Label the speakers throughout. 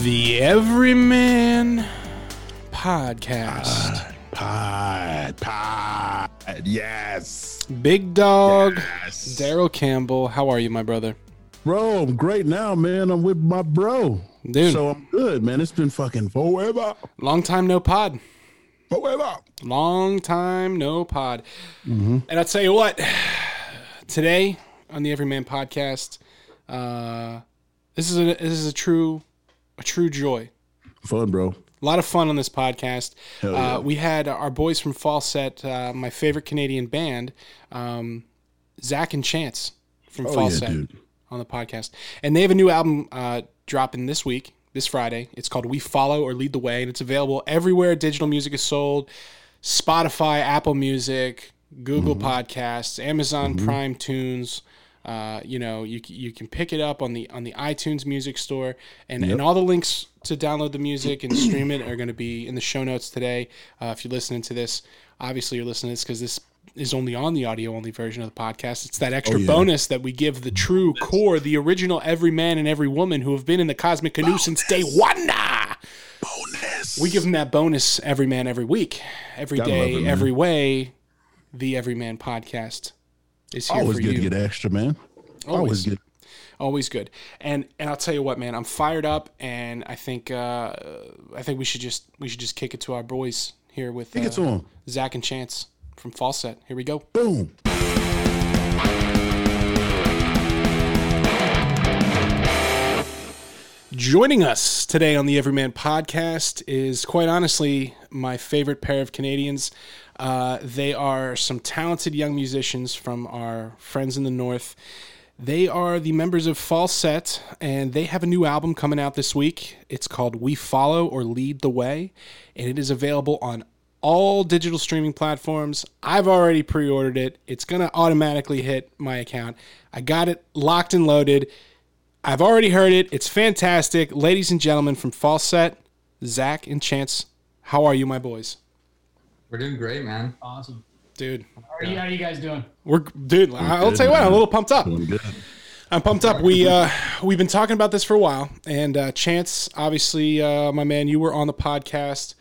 Speaker 1: The Everyman Podcast.
Speaker 2: Pod, pod, yes.
Speaker 1: Big Dog,
Speaker 2: Yes.
Speaker 1: Daryl Campbell. How are you, my brother?
Speaker 2: Bro, I'm great now, man. I'm with my bro.
Speaker 1: Dude,
Speaker 2: So I'm good, man. It's been fucking forever.
Speaker 1: long time no pod.
Speaker 2: Forever.
Speaker 1: Long time no pod. And I'll tell you what, today on the Everyman Podcast, uh, this is a this is a true a true joy.
Speaker 2: Fun, bro.
Speaker 1: A lot of fun on this podcast.
Speaker 2: Hell yeah.
Speaker 1: Uh, we had our boys from Falset, uh, my favorite Canadian band, um, Zach and Chance from
Speaker 2: Oh, yeah,
Speaker 1: Falset,
Speaker 2: dude.
Speaker 1: on the podcast. And they have a new album uh, dropping this week, this Friday. It's called We Follow or Lead the Way, and it's available everywhere digital music is sold Spotify, Apple Music, Google
Speaker 2: Mm-hmm.
Speaker 1: Podcasts, Amazon Prime Tunes. Uh, you know, you, you can pick it up on the on the iTunes Music Store, and, and all the links to download the music and stream it are going to be in the show notes today. Uh, if you're listening to this, obviously you're listening to this because this is only on the audio only version of the podcast. It's that extra
Speaker 2: yeah.
Speaker 1: bonus that we give the true core, the original every man and every woman who have been in the cosmic canoe since day one.
Speaker 2: Bonus.
Speaker 1: We give them that bonus every man, every week, every
Speaker 2: Gotta
Speaker 1: day,
Speaker 2: it,
Speaker 1: every way. The Everyman Podcast is here
Speaker 2: Always
Speaker 1: for
Speaker 2: good
Speaker 1: you.
Speaker 2: to get extra, man.
Speaker 1: Always.
Speaker 2: Always good.
Speaker 1: Always good. And and I'll tell you what, man, I'm fired up, and I think uh, I think we should just we should just kick it to our boys here with
Speaker 2: it
Speaker 1: uh,
Speaker 2: to him.
Speaker 1: Zach and Chance from Falset. Here we go.
Speaker 2: Boom.
Speaker 1: Joining us today on the Everyman podcast is quite honestly my favorite pair of Canadians. Uh, they are some talented young musicians from our friends in the North. They are the members of Falset, and they have a new album coming out this week. It's called We Follow or Lead the Way, and it is available on all digital streaming platforms. I've already pre ordered it, it's going to automatically hit my account. I got it locked and loaded. I've already heard it. It's fantastic. Ladies and gentlemen from Falset, Zach and Chance, how are you, my boys?
Speaker 3: We're doing great, man.
Speaker 4: Awesome.
Speaker 1: Dude,
Speaker 4: How are you, how are you guys doing?
Speaker 1: we're dude. I'll
Speaker 2: good,
Speaker 1: tell you what, I'm a little pumped up. I'm pumped up. We uh, we've been talking about this for a while, and uh, Chance, obviously, uh, my man, you were on the podcast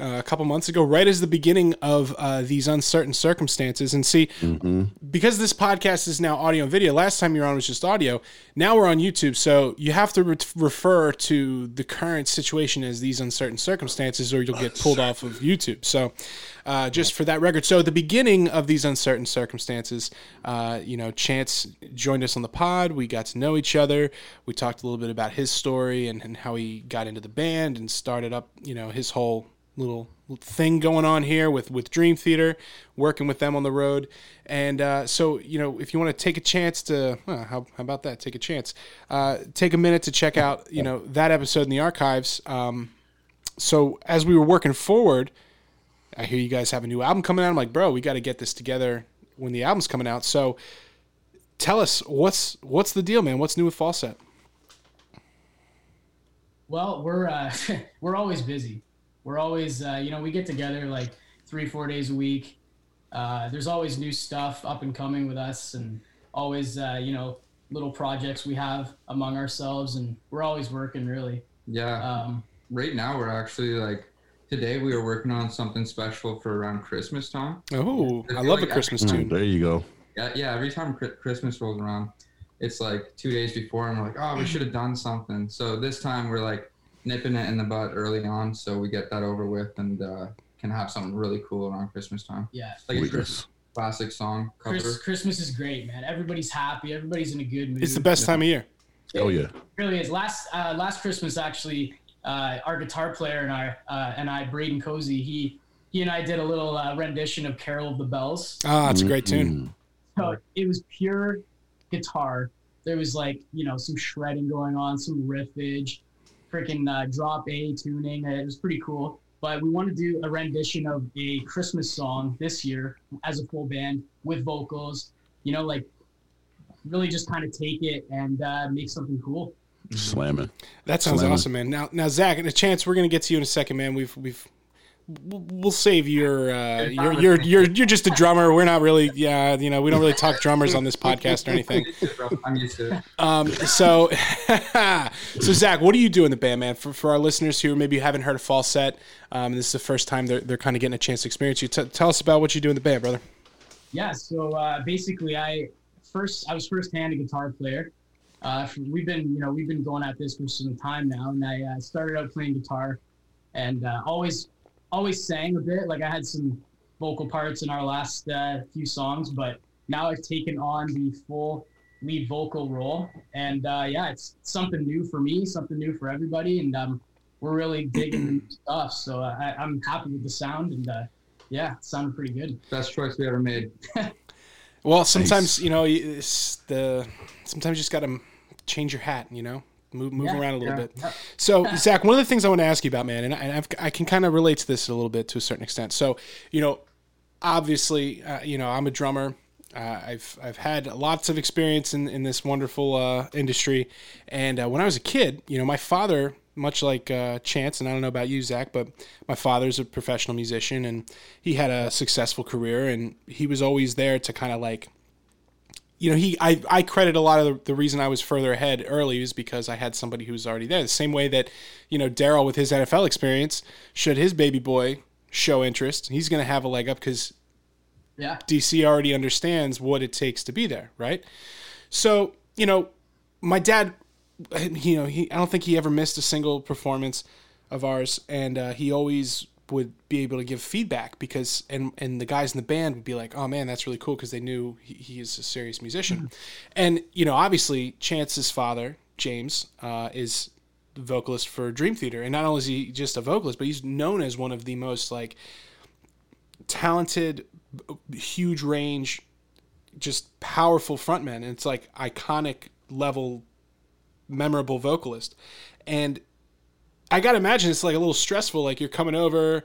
Speaker 1: uh, a couple months ago, right as the beginning of uh, these uncertain circumstances. And see, because this podcast is now audio and video. Last time you were on was just audio. Now we're on YouTube, so you have to re- refer to the current situation as these uncertain circumstances, or you'll get pulled off of YouTube. So, uh, just for that record, so at the beginning of these uncertain circumstances, uh, you know, Chance joined us on the pod. We got to know each other. We talked a little bit about his story and, and how he got into the band and started up, you know, his whole little thing going on here with with Dream Theater, working with them on the road. And uh, so, you know, if you want to take a chance to, uh, how, how about that? Take a chance. Uh, take a minute to check out, you know, that episode in the archives. Um, so as we were working forward, I hear you guys have a new album coming out. I'm like, bro, we got to get this together when the album's coming out. So tell us what's what's the deal, man? What's new with Falset?
Speaker 4: Well, we're uh, we're always busy. We're always uh, you know we get together like three four days a week. Uh, there's always new stuff up and coming with us, and always uh, you know little projects we have among ourselves, and we're always working really.
Speaker 3: Yeah.
Speaker 4: Um,
Speaker 3: right now, we're actually like today we were working on something special for around Christmas time.
Speaker 1: Oh, I
Speaker 3: feel
Speaker 1: love a Christmas
Speaker 2: Mm,
Speaker 1: tune.
Speaker 2: there you go.
Speaker 3: Yeah, yeah. Every time Christmas rolls around, it's like two days before, and we're like, oh, we should have done something. So this time we're like nipping it in the butt early on, so we get that over with and uh, can have something really cool around Christmas time,
Speaker 4: yeah,
Speaker 3: like a Christmas classic song cover.
Speaker 4: Chris, Christmas is great, man. Everybody's happy. Everybody's in a good mood.
Speaker 1: It's the best time of year.
Speaker 2: Oh yeah.
Speaker 4: It really is. Last uh, last Christmas, actually, uh, our guitar player and I uh, and I, Braden Cozy, he he and I did a little uh, rendition of "Carol of the Bells."
Speaker 1: Ah, it's a great tune.
Speaker 2: Mm.
Speaker 4: So it was pure guitar. There was like you know some shredding going on, some riffage, freaking uh, drop A tuning. It was pretty cool. But we want to do a rendition of a Christmas song this year as a full band with vocals. You know, like really just kind of take it and uh, make something cool.
Speaker 2: Slamming.
Speaker 1: That sounds
Speaker 2: Slam.
Speaker 1: awesome, man. Now, now, Zach, and a chance we're gonna get to you in a second, man. We've we've we'll save your uh, you're, you're you're you're just a drummer. We're not really yeah you know we don't really talk drummers on this podcast or anything.
Speaker 3: I'm used to it.
Speaker 1: Um, so so Zach, what do you do in the band, man? For for our listeners who maybe haven't heard of Falset, um, this is the first time they're they're kind of getting a chance to experience you. T- tell us about what you do in the band, brother.
Speaker 4: Yeah, so uh, basically, I first I was first hand a guitar player. Uh, we've been you know we've been going at this for some time now, and I uh, started out playing guitar, and uh, always always sang a bit. Like I had some vocal parts in our last uh, few songs, but now I've taken on the full lead vocal role, and uh, yeah, it's something new for me, something new for everybody, and um, we're really digging the new stuff. So uh, I, I'm happy with the sound, and uh, yeah, it sounded pretty good.
Speaker 3: Best choice we ever made.
Speaker 1: Well, sometimes you know it's the sometimes you just got to change your hat. You know, move move
Speaker 4: Yeah,
Speaker 1: around a little
Speaker 3: yeah.
Speaker 1: bit. So Zach, one of the things I want to ask you about, man, and I, and I can kind of relate to this a little bit to a certain extent. So you know, obviously, uh, you know, I'm a drummer. Uh, I've I've had lots of experience in, in this wonderful uh, industry, and uh, when I was a kid, you know, my father, much like uh, Chance, and I don't know about you, Zach, but my father's a professional musician, and he had a successful career, and he was always there to kind of like you know, he I, I credit a lot of the, the reason I was further ahead early is because I had somebody who was already there. The same way that, you know, Daryl with his NFL experience, should his baby boy show interest, he's going to have a leg up because
Speaker 4: Yeah.
Speaker 1: DC already understands what it takes to be there, right? So, you know, my dad, you know, he I don't think he ever missed a single performance of ours, and uh, he always would be able to give feedback because and and the guys in the band would be like, "Oh man, that's really cool," because they knew he, he is a serious musician, and you know, obviously, Chance's father, James, uh, is the vocalist for Dream Theater, and not only is he just a vocalist, but he's known as one of the most like talented, huge range, just powerful frontmen. And it's like iconic level, memorable vocalist. And I got to imagine it's like a little stressful. Like you're coming over,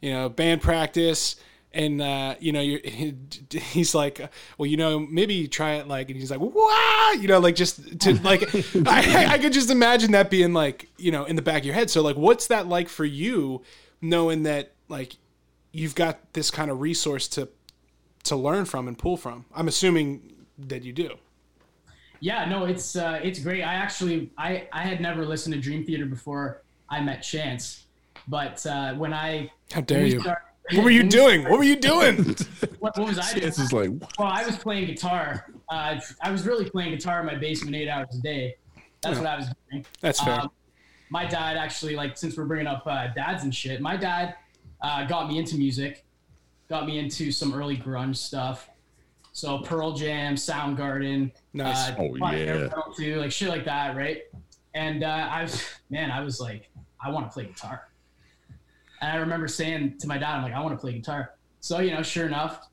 Speaker 1: you know, band practice. And uh, you know, you're, he's like, well, you know, maybe you try it like, and he's like, wow, you know, like just to like, I, I could just imagine that being like, you know, in the back of your head. So like, what's that like for you, knowing that like you've got this kind of resource to to learn from and pull from. I'm assuming that you do.
Speaker 4: Yeah, no, it's uh, it's great. I actually I I had never listened to Dream Theater before I met Chance, but uh, when I
Speaker 1: How dare you?
Speaker 4: start-
Speaker 1: What were you doing? What were you doing?
Speaker 4: What, what was I doing?
Speaker 2: It's just like,
Speaker 4: Well, I was playing guitar. Uh, I was really playing guitar in my basement eight hours a day. That's what I was doing.
Speaker 1: That's fair.
Speaker 4: Um, my dad actually, like, since we're bringing up uh, dads and shit, my dad uh, got me into music, got me into some early grunge stuff. So Pearl Jam, Soundgarden,
Speaker 1: Nice.
Speaker 4: uh,
Speaker 2: Oh, yeah.
Speaker 4: Too, like shit like that, right? And uh, I was, man, I was like, I want to play guitar. And I remember saying to my dad, I'm like, I want to play guitar. So you know, sure enough,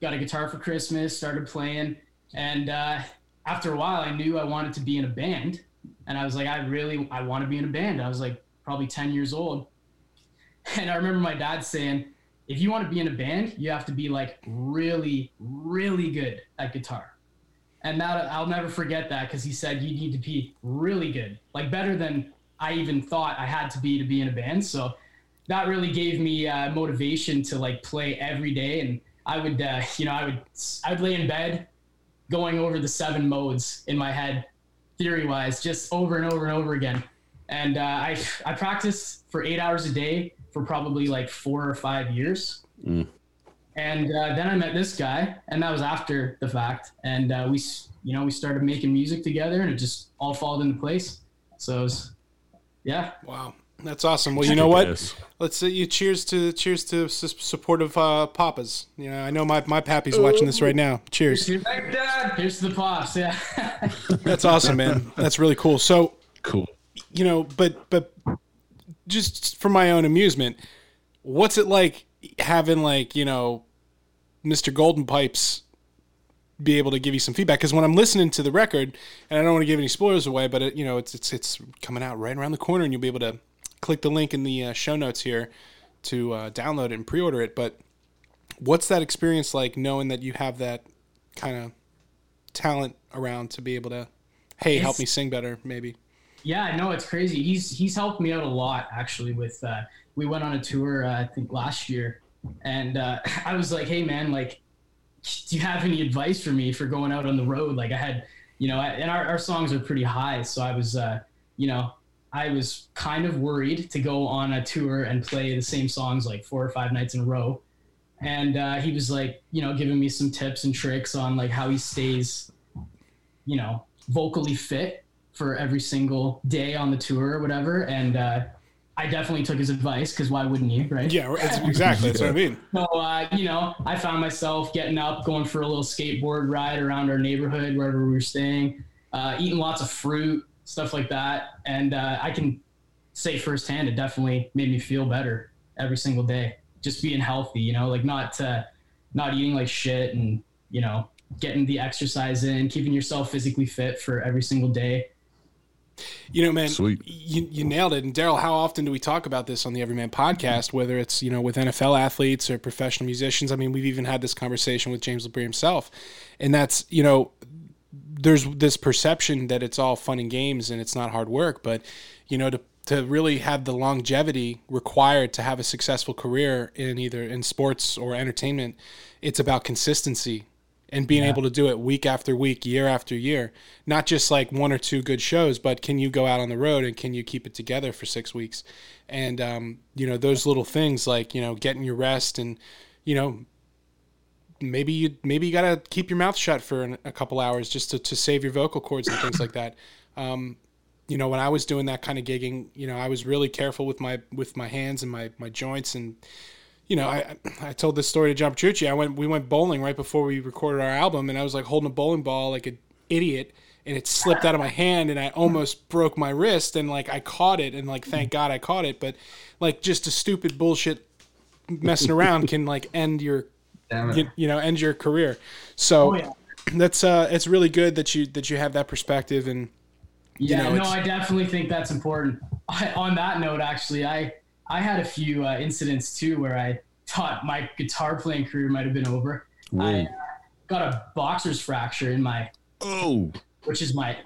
Speaker 4: got a guitar for Christmas, started playing, and uh, after a while, I knew I wanted to be in a band, and I was like, I really, I want to be in a band. I was like, probably 10 years old, and I remember my dad saying, if you want to be in a band, you have to be like really, really good at guitar. And that I'll never forget that because he said you need to be really good, like better than I even thought I had to be to be in a band. So that really gave me uh, motivation to like play every day. And I would, uh, you know, I would, I would lay in bed, going over the seven modes in my head, theory wise, just over and over and over again. And uh, I, I practiced for eight hours a day for probably like four or five years.
Speaker 2: Mm.
Speaker 4: And uh, then I met this guy, and that was after the fact. And uh, we, you know, we started making music together, and it just all followed into place. So, it was, yeah,
Speaker 1: Wow. That's awesome. Well, you know what? Let's say you cheers to cheers to s- supportive uh, papas. You know, I know my my pappy's watching this right now. Cheers.
Speaker 3: Thanks, Dad.
Speaker 4: here's to the pops. Yeah.
Speaker 1: That's awesome, man. That's really cool. So,
Speaker 2: Cool.
Speaker 1: you know, but but just for my own amusement, what's it like having like you know, Mr. Golden Pipes be able to give you some feedback? Because when I'm listening to the record, and I don't want to give any spoilers away, but it, you know, it's it's it's coming out right around the corner, and you'll be able to click the link in the uh, show notes here to uh, download it and pre-order it. But what's that experience like, knowing that you have that kind of talent around to be able to, hey, help me sing better, maybe?
Speaker 4: Yeah, no, it's crazy. He's he's helped me out a lot actually. With uh, we went on a tour uh, I think last year, and uh, I was like, hey man, like, do you have any advice for me for going out on the road? Like I had, you know, I, and our, our songs are pretty high, so I was, uh, you know, I was kind of worried to go on a tour and play the same songs like four or five nights in a row. And uh, he was like, you know, giving me some tips and tricks on like how he stays, you know, vocally fit for every single day on the tour or whatever. And uh, I definitely took his advice because why wouldn't you, right?
Speaker 1: Yeah, exactly. That's what I mean.
Speaker 4: So, uh, you know, I found myself getting up, going for a little skateboard ride around our neighborhood, wherever we were staying, uh, eating lots of fruit, stuff like that. And uh, I can say firsthand, it definitely made me feel better every single day. Just being healthy, you know, like not uh, not eating like shit, and you know, getting the exercise in, keeping yourself physically fit for every single day.
Speaker 1: You know, man,
Speaker 2: Sweet.
Speaker 1: You, you nailed it. And Daryl, how often do we talk about this on the Everyman podcast, whether it's, you know, with NFL athletes or professional musicians? I mean, we've even had this conversation with James LaBrie himself. And that's, you know, there's this perception that it's all fun and games and it's not hard work, but, you know, to, to really have the longevity required to have a successful career in either in sports or entertainment, it's about consistency and being able to do it week after week, year after year. Not just like one or two good shows, but can you go out on the road and can you keep it together for six weeks? And um, you know those little things like you know getting your rest and you know maybe you maybe you gotta keep your mouth shut for an, a couple hours just to, to save your vocal cords and things like that. Um, you know when I was doing that kind of gigging, you know I was really careful with my with my hands and my my joints and you know, I I told this story to John Petrucci. I went we went bowling right before we recorded our album, and I was like holding a bowling ball like an idiot, and it slipped out of my hand, and I almost broke my wrist, and like I caught it, and like thank God I caught it, but like just a stupid bullshit messing around can like end your you, you know end your career. So
Speaker 4: Oh, yeah.
Speaker 1: that's uh it's really good that you that you have that perspective and
Speaker 4: Yeah,
Speaker 1: know,
Speaker 4: no, I definitely think that's important. I, on that note, actually, I I had a few uh, incidents too where I thought my guitar playing career might have been over. I uh, got a boxer's fracture in my,
Speaker 2: Oh,
Speaker 4: which is my,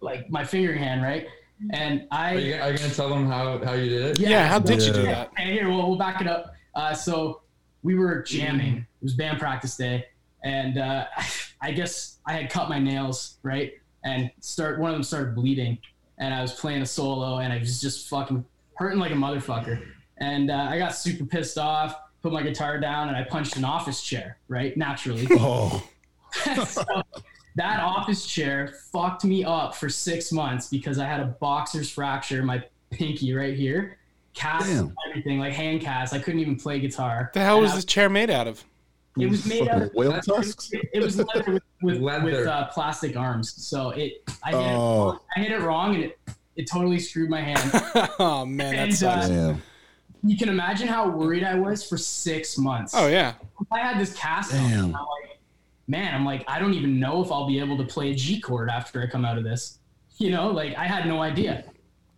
Speaker 4: like my finger hand, right? And I
Speaker 3: Are you, are you gonna tell them how, how you did it?
Speaker 1: yeah, how did you do that?
Speaker 4: And here, we'll, we'll back it up. Uh, so we were jamming. It was band practice day, and uh, I guess I had cut my nails right, and start one of them started bleeding, and I was playing a solo, and I was just fucking hurting like a motherfucker, and uh, I got super pissed off. Put my guitar down, and I punched an office chair. Right, naturally.
Speaker 2: oh,
Speaker 4: so that office chair fucked me up for six months because I had a boxer's fracture my pinky right here, cast
Speaker 2: Damn.
Speaker 4: everything like hand cast. I couldn't even play guitar.
Speaker 1: The hell
Speaker 4: And
Speaker 1: was
Speaker 4: I-
Speaker 1: this chair made out of?
Speaker 4: It was made out of
Speaker 2: whale
Speaker 4: it,
Speaker 2: tusks.
Speaker 4: it was leather with with,
Speaker 3: Leather.
Speaker 4: with uh, plastic arms. So it I hit,
Speaker 2: Oh.
Speaker 4: it, I hit it wrong and it it totally screwed my hand.
Speaker 1: oh man, that
Speaker 4: And,
Speaker 1: sucks.
Speaker 4: uh,
Speaker 2: Damn.
Speaker 4: you can imagine how worried I was for six months.
Speaker 1: oh yeah.
Speaker 4: I had this cast on.
Speaker 2: Damn.
Speaker 4: and I'm like, man, I'm like, I don't even know if I'll be able to play a G chord after I come out of this. You know, like I had no idea.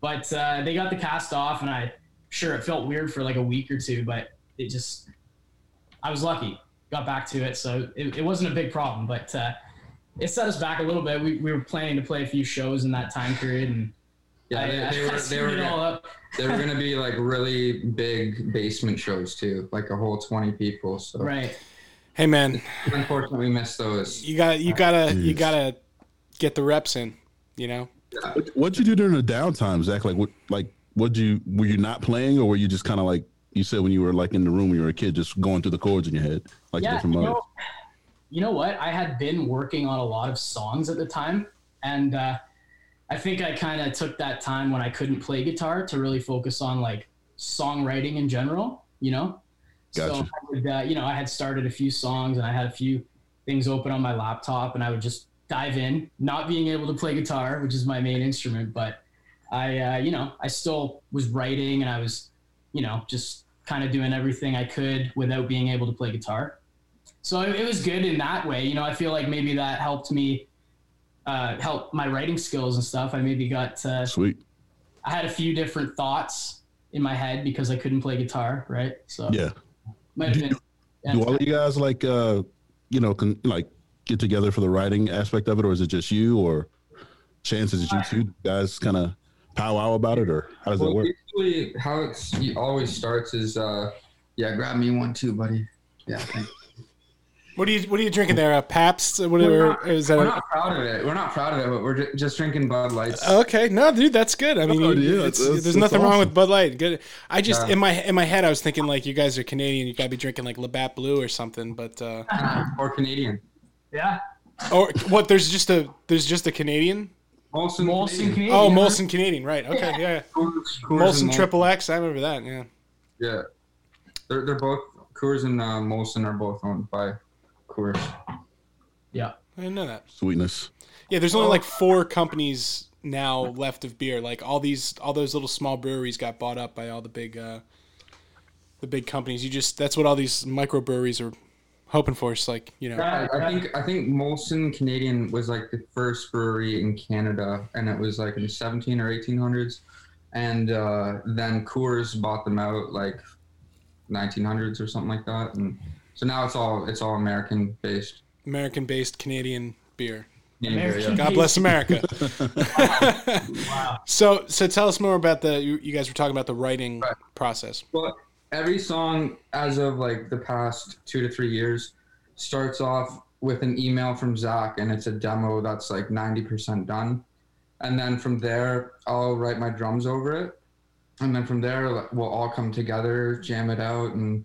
Speaker 4: But uh, they got the cast off, and I sure it felt weird for like a week or two, but it just, I was lucky. Got back to it, so it, it wasn't a big problem. But uh, it set us back a little bit. We, we were planning to play a few shows in that time period, and
Speaker 3: Yeah,
Speaker 4: I,
Speaker 3: they,
Speaker 4: I,
Speaker 3: they were they were
Speaker 4: all
Speaker 3: gonna,
Speaker 4: up.
Speaker 3: they were gonna be like really big basement shows too, like a whole twenty people. So
Speaker 4: Right.
Speaker 1: Hey man,
Speaker 3: unfortunately, we missed those.
Speaker 1: you got you gotta you gotta get the reps in. You know.
Speaker 2: What, what'd you do during the downtime, Zach? Like, what, like, what you were you not playing, or were you just kind of like you said when you were like in the room when you were a kid, just going through the chords in your head, like
Speaker 4: yeah,
Speaker 2: different
Speaker 4: you
Speaker 2: modes?
Speaker 4: know, you know what? I had been working on a lot of songs at the time, and uh, I think I kind of took that time when I couldn't play guitar to really focus on like songwriting in general. You know, so
Speaker 2: Gotcha.
Speaker 4: I would, uh, you know, I had started a few songs and I had a few things open on my laptop, and I would just dive in, not being able to play guitar, which is my main instrument, but I, uh, you know, I still was writing and I was, you know, just kind of doing everything I could without being able to play guitar. So it, it was good in that way. You know, I feel like maybe that helped me, uh, help my writing skills and stuff. I maybe got, uh,
Speaker 2: Sweet.
Speaker 4: I had a few different thoughts in my head because I couldn't play guitar, right? So
Speaker 2: Yeah.
Speaker 4: might have been.
Speaker 2: Do all of you guys like, uh, you know, can like get together for the writing aspect of it, or is it just you, or chances is you two guys kind of powwow about it, or how does that
Speaker 3: Well,
Speaker 2: work?
Speaker 3: usually how it's it always starts is uh, yeah, grab me one too, buddy. Yeah, thanks.
Speaker 1: What are you What are you drinking there? Uh, Pabst?
Speaker 3: We're
Speaker 1: Whatever
Speaker 3: not,
Speaker 1: is that?
Speaker 3: we're
Speaker 1: A,
Speaker 3: not proud of it. We're not proud of it, but we're ju- just drinking Bud Lights.
Speaker 1: okay, no, dude, that's good. I mean,
Speaker 2: Oh, yeah,
Speaker 1: it's-
Speaker 2: that's-
Speaker 1: there's
Speaker 2: that's
Speaker 1: nothing wrong with Bud Light. Good. I just
Speaker 3: Yeah.
Speaker 1: in my in my head, I was thinking like you guys are Canadian, you gotta be drinking like Labatt Blue or something. But uh,
Speaker 3: or Canadian.
Speaker 4: Yeah.
Speaker 1: or what? There's just a there's just a Canadian.
Speaker 3: Molson,
Speaker 4: Molson
Speaker 3: Canadian.
Speaker 4: Canadian.
Speaker 1: Oh. Molson Canadian, right? Okay, yeah.
Speaker 3: Coors, Coors
Speaker 1: Molson Triple X. I remember that. Yeah.
Speaker 3: Yeah, they're they're both Coors and uh, Molson are both owned by Coors.
Speaker 4: Yeah.
Speaker 1: I didn't know that.
Speaker 2: Sweetness.
Speaker 1: Yeah, there's only like four companies now left of beer. Like all these, all those little small breweries got bought up by all the big, uh, the big companies. You just that's what all these microbreweries are hoping for. It's like you know,
Speaker 3: I, I think I think Molson Canadian was like the first brewery in Canada, and it was like in the 17 or 1800s, and uh, then Coors bought them out like 1900s or something like that, and so now it's all it's all American based.
Speaker 1: American-based Canadian beer.
Speaker 4: American-
Speaker 1: God bless America.
Speaker 4: Wow.
Speaker 1: so, so tell us more about the. You, you guys were talking about the writing
Speaker 3: Right.
Speaker 1: process.
Speaker 3: Well, every song as of like the past two to three years starts off with an email from Zach, and it's a demo that's like 90% done. And then from there, I'll write my drums over it. And then from there, we'll all come together, jam it out, and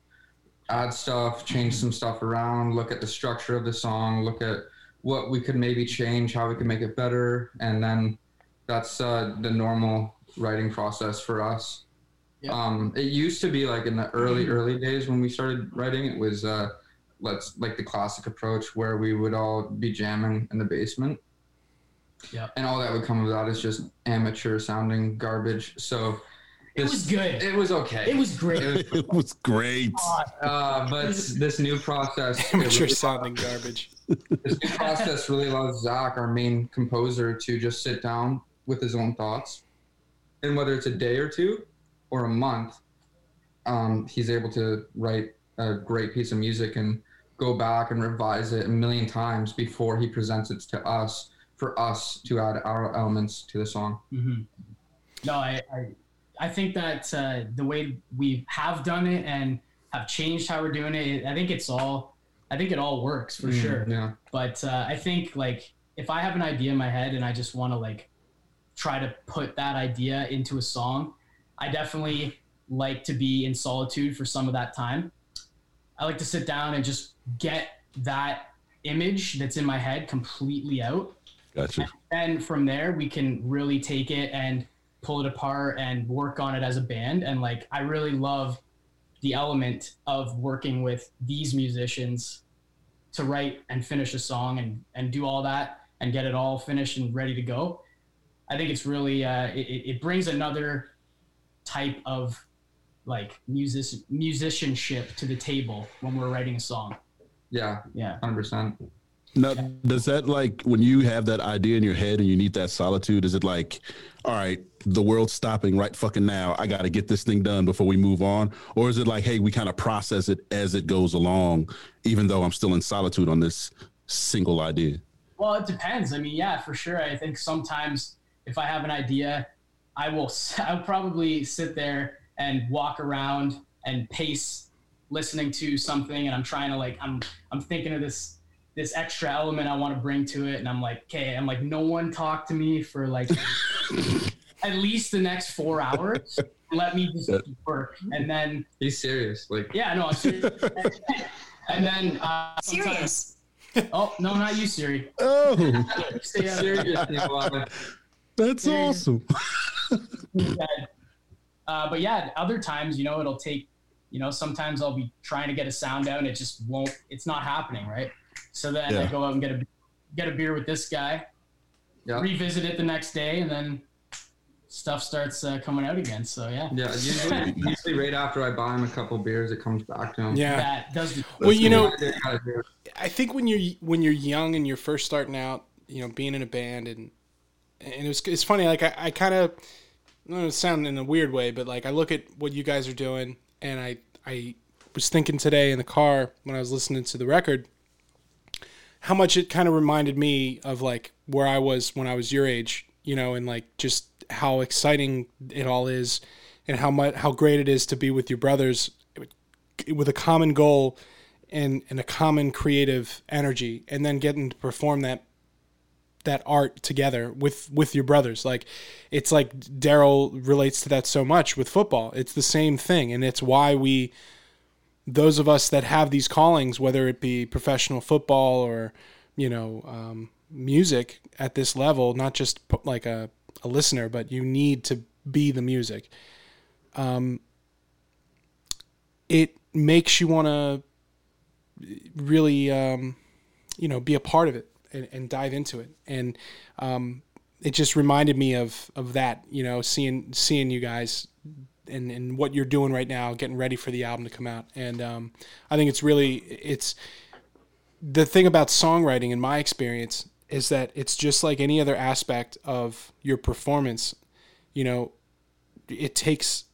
Speaker 3: add stuff, change some stuff around, look at the structure of the song, look at what we could maybe change, how we could make it better. And then that's uh, the normal writing process for us.
Speaker 4: Yeah.
Speaker 3: Um, it used to be like in the early early days when we started writing. It was uh, let's like the classic approach where we would all be jamming in the basement.
Speaker 4: Yeah.
Speaker 3: And all that would come of that is just amateur sounding garbage. So
Speaker 4: It
Speaker 3: this-
Speaker 4: was good.
Speaker 3: It was okay.
Speaker 4: It was great.
Speaker 3: It was,
Speaker 2: It was great.
Speaker 3: uh, but this new process, it
Speaker 1: Amateur
Speaker 3: really-
Speaker 1: sounding garbage.
Speaker 3: this new process really allows Zach, our main composer, to just sit down with his own thoughts, and whether it's a day or two, or a month, um, he's able to write a great piece of music and go back and revise it a million times before he presents it to us for us to add our elements to the song.
Speaker 4: hmm No, I, I, I think that uh, the way we have done it and have changed how we're doing it, I think it's all, I think it all works for
Speaker 3: Mm,
Speaker 4: sure.
Speaker 3: Yeah.
Speaker 4: But uh, I think like if I have an idea in my head and I just want to like try to put that idea into a song, I definitely like to be in solitude for some of that time. I like to sit down and just get that image that's in my head completely out
Speaker 2: Gotcha.
Speaker 4: and from there we can really take it and pull it apart and work on it as a band and like i really love the element of working with these musicians to write and finish a song and and do all that and get it all finished and ready to go i think it's really uh, it, it it brings another type of like music musicianship to the table when we're writing a song
Speaker 3: Yeah.
Speaker 4: yeah
Speaker 3: 100%.
Speaker 2: Now, does that like when you have that idea in your head and you need that solitude? Is it like, all right, the world's stopping right fucking now. I got to get this thing done before we move on, or is it like, hey, we kind of process it as it goes along, even though I'm still in solitude on this single idea?
Speaker 4: Well, it depends. I mean, yeah, for sure. I think sometimes if I have an idea, I will I'll probably sit there and walk around and pace listening to something and I'm trying to like I'm I'm thinking of this this extra element I want to bring to it and I'm like, okay, I'm like no one talk to me for like at least the next 4 hours. Let me just work. And then
Speaker 3: He's serious. Like,
Speaker 4: yeah, no, I'm serious. and then uh
Speaker 5: Serious.
Speaker 4: Oh, no, not you, Siri.
Speaker 2: Oh,
Speaker 4: Stay out
Speaker 3: serious.
Speaker 2: That's
Speaker 4: Yeah.
Speaker 2: awesome.
Speaker 4: Uh, but yeah, other times, you know, it'll take, you know, sometimes I'll be trying to get a sound out and it just won't, it's not happening, right? So then I go out and get a get a beer with this guy,
Speaker 3: Yeah.
Speaker 4: revisit it the next day, and then stuff starts uh, coming out again. So yeah,
Speaker 3: Yeah, usually, usually right after I buy him a couple beers, it comes back to him.
Speaker 1: Yeah.
Speaker 4: that does. The,
Speaker 1: Well, you know,
Speaker 3: Yeah, gotta do it.
Speaker 1: I think when you're when you're young and you're first starting out, you know, being in a band and and it was it's funny. Like I, I kind of I it sound in a weird way, but like I look at what you guys are doing, and I I was thinking today in the car when I was listening to the record, how much it kind of reminded me of like where I was when I was your age, you know, and like just how exciting it all is, and how much how great it is to be with your brothers with a common goal and and a common creative energy, and then getting to perform that that art together with with your brothers. Like it's like daryl relates to that so much with football. It's the same thing. And it's why we those of us that have these callings whether it be professional football or you know um, music at this level not just like a, a listener but you need to be the music um, it makes you want to really um, you know be a part of it and, and dive into it. And um, it just reminded me of of that, you know, seeing seeing you guys and, and what you're doing right now, getting ready for the album to come out. And um, I think it's really it's the thing about songwriting in my experience is that it's just like any other aspect of your performance. You know, it takes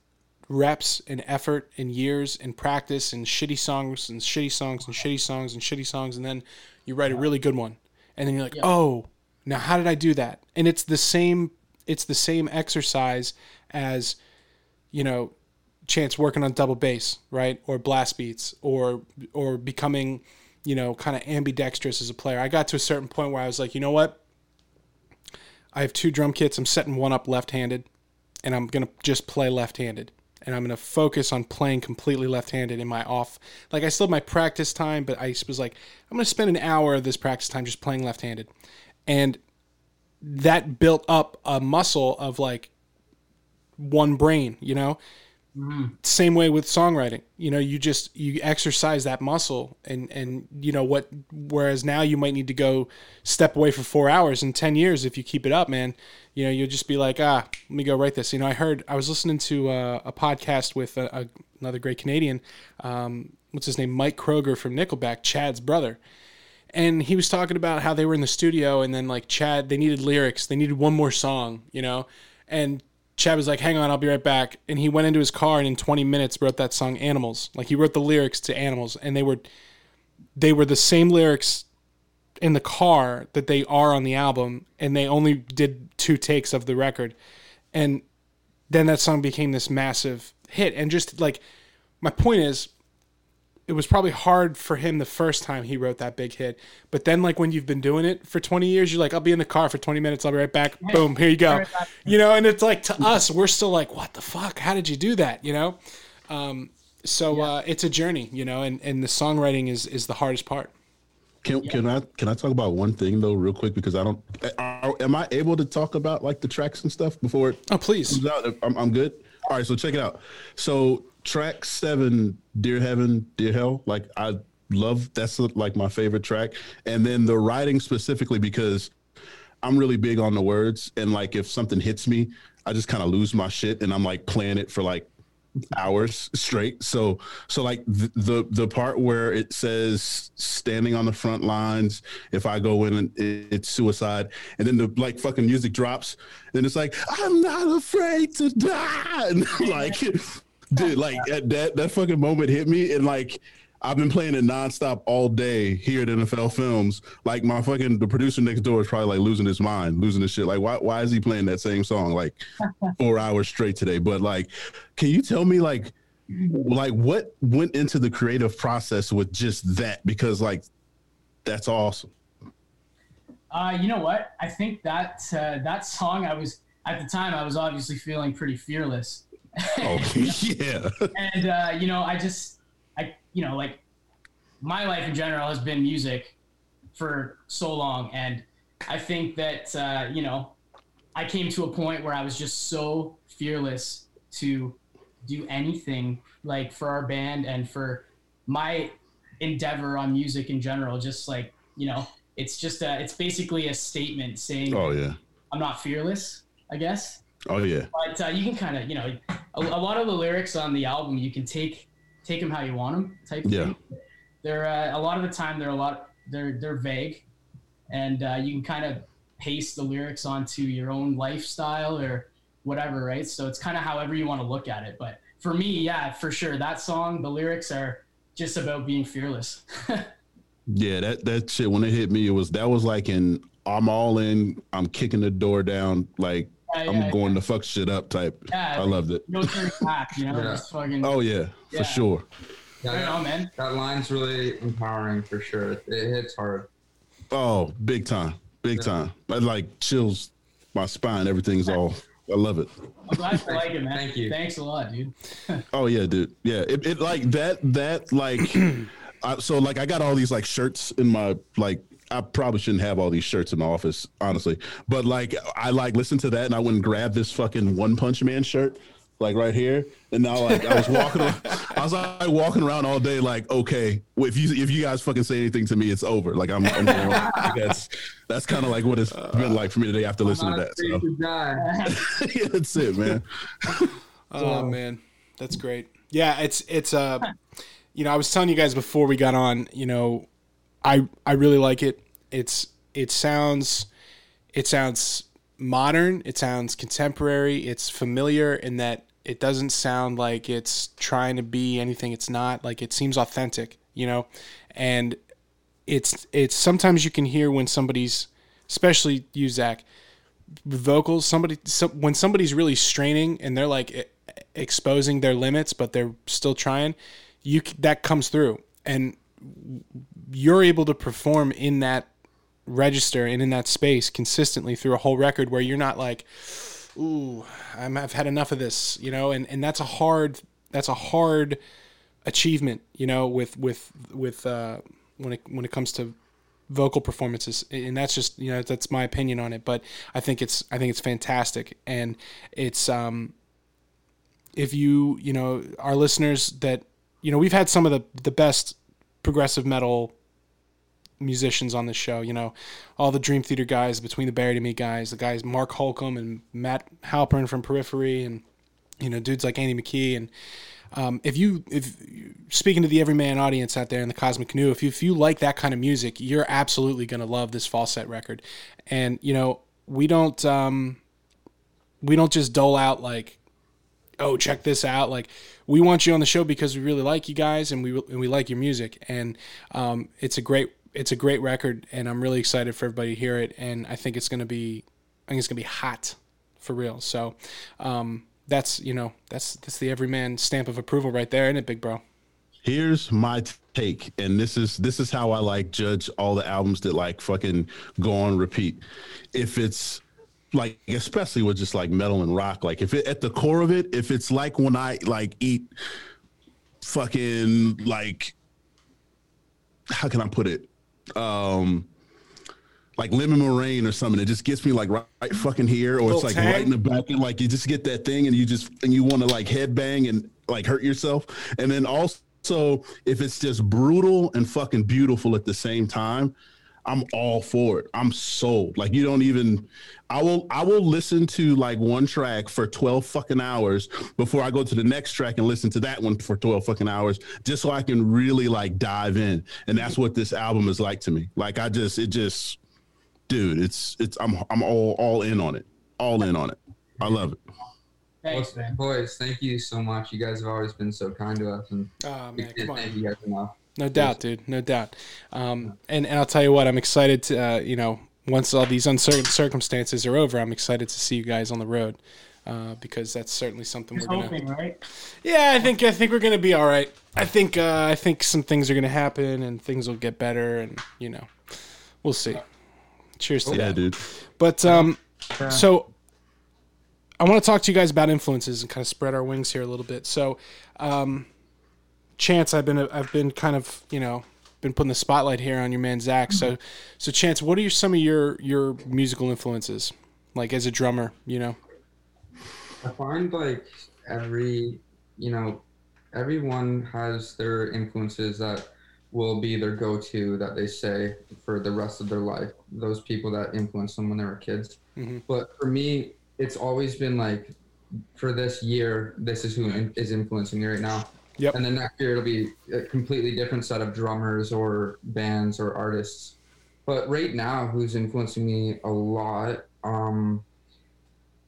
Speaker 1: reps and effort and years and practice and shitty songs and shitty songs and shitty songs and shitty songs and then you write a really good one and then you're like, oh, now how did I do that? And it's the same. It's the same exercise as, you know, Chance working on double bass, right, or blast beats, or or becoming, you know, kind of ambidextrous as a player. I got to a certain point where I was like, you know what? I have two drum kits. I'm setting one up left-handed, and I'm gonna just play left-handed and I'm gonna focus on playing completely left-handed in my off. Like I still have my practice time, but I was like, I'm gonna spend an hour of this practice time just playing left-handed, and that built up a muscle of like one brain, you know. Mm-hmm. Same way with songwriting. You know, you just you exercise that muscle, and and you know what. Whereas now you might need to go step away for four hours. In ten years, if you keep it up, man, you know you'll just be like, ah, let me go write this. You know, I heard I was listening to a, a podcast with a, a, another great Canadian. Um, what's his name? Mike Kroeger from Nickelback, Chad's brother and he was talking about how they were in the studio and then like Chad they needed lyrics they needed one more song you know and Chad was like, "Hang on, I'll be right back." And he went into his car and in 20 minutes wrote that song "Animals." Like he wrote the lyrics to "Animals," and they were they were the same lyrics in the car that they are on the album, and they only did two takes of the record, and then that song became this massive hit. And just like my point is, it was probably hard for him the first time he wrote that big hit. But then, like when you've been doing it for 20 years, you're like, I'll be in the car for 20 minutes. I'll be right back. Boom, here you go. You know, and it's like to us, we're still like, what the fuck? How did you do that? You know, um, so yeah. uh, it's a journey. You know, and and the songwriting is is the hardest part.
Speaker 2: Can, yeah. can I can I talk about one thing though real quick because I don't are, am I able to talk about like the tracks and stuff before it
Speaker 1: oh please
Speaker 2: I'm, I'm good all right so check it out so track seven, Dear Heaven, Dear Hell, like I love that's like my favorite track. And then the writing specifically because I'm really big on the words and like if something hits me, I just kind of lose my shit and I'm like playing it for like hours straight. So so like the, the, the part where it says standing on the front lines, if I go in and it's suicide, and then the like fucking music drops, and it's like I'm not afraid to die, and like dude, like that that fucking moment hit me, and like I've been playing it nonstop all day here at NFL Films. Like my fucking the producer next door is probably like losing his mind, losing his shit. Like why why is he playing that same song like four hours straight today? But like, can you tell me like like what went into the creative process with just that? Because like that's awesome.
Speaker 4: Uh, you know what? I think that uh, that song I was at the time I was obviously feeling pretty fearless
Speaker 2: Oh yeah.
Speaker 4: and uh, you know, I just, I, you know, like my life in general has been music for so long, and I think that uh, you know, I came to a point where I was just so fearless to do anything like for our band and for my endeavor on music in general. Just like you know, it's just a, it's basically a statement saying,
Speaker 2: "Oh yeah,
Speaker 4: I'm not fearless." I guess.
Speaker 2: Oh yeah.
Speaker 4: But uh, you can kind of, you know, a, a, lot of the lyrics on the album you can take take them how you want them type of yeah. thing. They're uh, a lot of the time they're a lot they're they're vague, and uh, you can kind of paste the lyrics onto your own lifestyle or whatever, right? So it's kind of however you want to look at it. But for me, yeah, for sure, that song the lyrics are just about being fearless.
Speaker 2: yeah, that that shit when it hit me, it was that was like in I'm all in, I'm kicking the door down, like
Speaker 4: Yeah,
Speaker 2: I'm
Speaker 4: yeah,
Speaker 2: going to fuck shit up type.
Speaker 4: Yeah,
Speaker 2: I loved it.
Speaker 4: Go through back, you know,
Speaker 3: Yeah.
Speaker 4: fucking.
Speaker 2: Oh yeah,
Speaker 4: Yeah.
Speaker 2: for sure.
Speaker 3: Yeah,
Speaker 4: Right on, man.
Speaker 3: that line's really empowering for sure. It hits hard.
Speaker 2: Oh, big time, big
Speaker 3: Yeah.
Speaker 2: time. I like chills my spine. Everything's all. I love it.
Speaker 4: I'm glad you like it, man.
Speaker 3: Thank you.
Speaker 4: Thanks a lot, dude.
Speaker 2: Oh yeah, dude. Yeah, it, it like that. That like. I, so like I got all these like shirts in my like. I probably shouldn't have all these shirts in my office, honestly. But like I like listen to that, and I went and grabbed this fucking One Punch Man shirt, like right here. And now like I was walking, around, I was like walking around all day, like okay, if you if you guys fucking say anything to me, it's over. Like I'm, I'm like, that's that's kind of like what it's been like for me today after listening to that. So
Speaker 3: to
Speaker 2: yeah, that's it, man.
Speaker 1: Oh man, that's great. Yeah, it's it's uh, you know, I was telling you guys before we got on. You know, I I really like it. It's it sounds it sounds modern. It sounds contemporary. It's familiar in that it doesn't sound like it's trying to be anything it's not. Like it seems authentic. You know, and it's it's sometimes you can hear when somebody's especially you Zach vocals somebody some, when somebody's really straining and they're like exposing their limits but they're still trying you that comes through and you're able to perform in that register and in that space consistently through a whole record where you're not like ooh I'm, i've had enough of this you know? And, and that's a hard that's a hard achievement you know with with with uh when it when it comes to vocal performances. And that's just you know that's my opinion on it but i think it's i think it's fantastic. And it's um if you you know our listeners that you know we've had some of the the best progressive metal musicians on this show you know all the dream theater guys between the buried and me guys the guys mark holcomb and matt halpern from periphery and you know dudes like andy mckee. And um, if you if speaking to the everyman audience out there in the cosmic canoe if you, if you like that kind of music you're absolutely going to love this falset record. And you know we don't um, we don't just dole out like oh check this out. Like we want you on the show because we really like you guys and we and we like your music. And um, it's a great it's a great record and I'm really excited for everybody to hear it and I think it's to be I think it's to be hot for real so um, that's you know that's that's the everyman stamp of approval right there isn't it big bro
Speaker 2: Here's my take, and this is this is how I like judge all the albums that like fucking go on repeat. If it's like especially with just like metal and rock, like if it at the core of it, if it's like when I like eat fucking like how can I put it? Um like lemon meringue or something. It just gets me like right, right fucking here, or it's like
Speaker 1: tang?
Speaker 2: right in the back, and like you just get that thing, and you just and you want to like headbang and like hurt yourself. And then also, if it's just brutal and fucking beautiful at the same time, I'm all for it. I'm sold. Like you don't even. I will. I will listen to like one track for twelve fucking hours before I go to the next track and listen to that one for twelve fucking hours, just so I can really like dive in. And that's what this album is like to me. Like I just, it just, dude, it's it's. I'm I'm all all in on it. All in on it. I love it.
Speaker 4: Thanks, man.
Speaker 3: boys, thank you so much. You guys have always been so kind to us, and
Speaker 1: oh man
Speaker 3: can't thank you guys enough.
Speaker 1: No doubt dude no doubt um, and, and i'll tell you what i'm excited to uh, you know once all these uncertain circumstances are over i'm excited to see you guys on the road uh, because that's certainly something
Speaker 4: Just
Speaker 1: we're gonna
Speaker 4: hoping, right?
Speaker 1: Yeah, I think I think we're gonna be all right. I think uh, I think some things are gonna happen and things will get better, and you know, we'll see. Cheers to
Speaker 2: Yeah,
Speaker 1: that.
Speaker 2: dude.
Speaker 1: But um, so I want to talk to you guys about influences and kind of spread our wings here a little bit. So, um, Chance, I've been I've been kind of you know been putting the spotlight here on your man Zach. So, so Chance, what are your, some of your your musical influences? Like as a drummer, you know.
Speaker 3: I find like every, you know, everyone has their influences that will be their go-to that they say for the rest of their life. Those people that influenced them when they were kids.
Speaker 1: Mhm.
Speaker 3: But for me, it's always been like, for this year, this is who in- is influencing me right now.
Speaker 1: Yep.
Speaker 3: And then next year it'll be a completely different set of drummers or bands or artists. But right now, who's influencing me a lot um,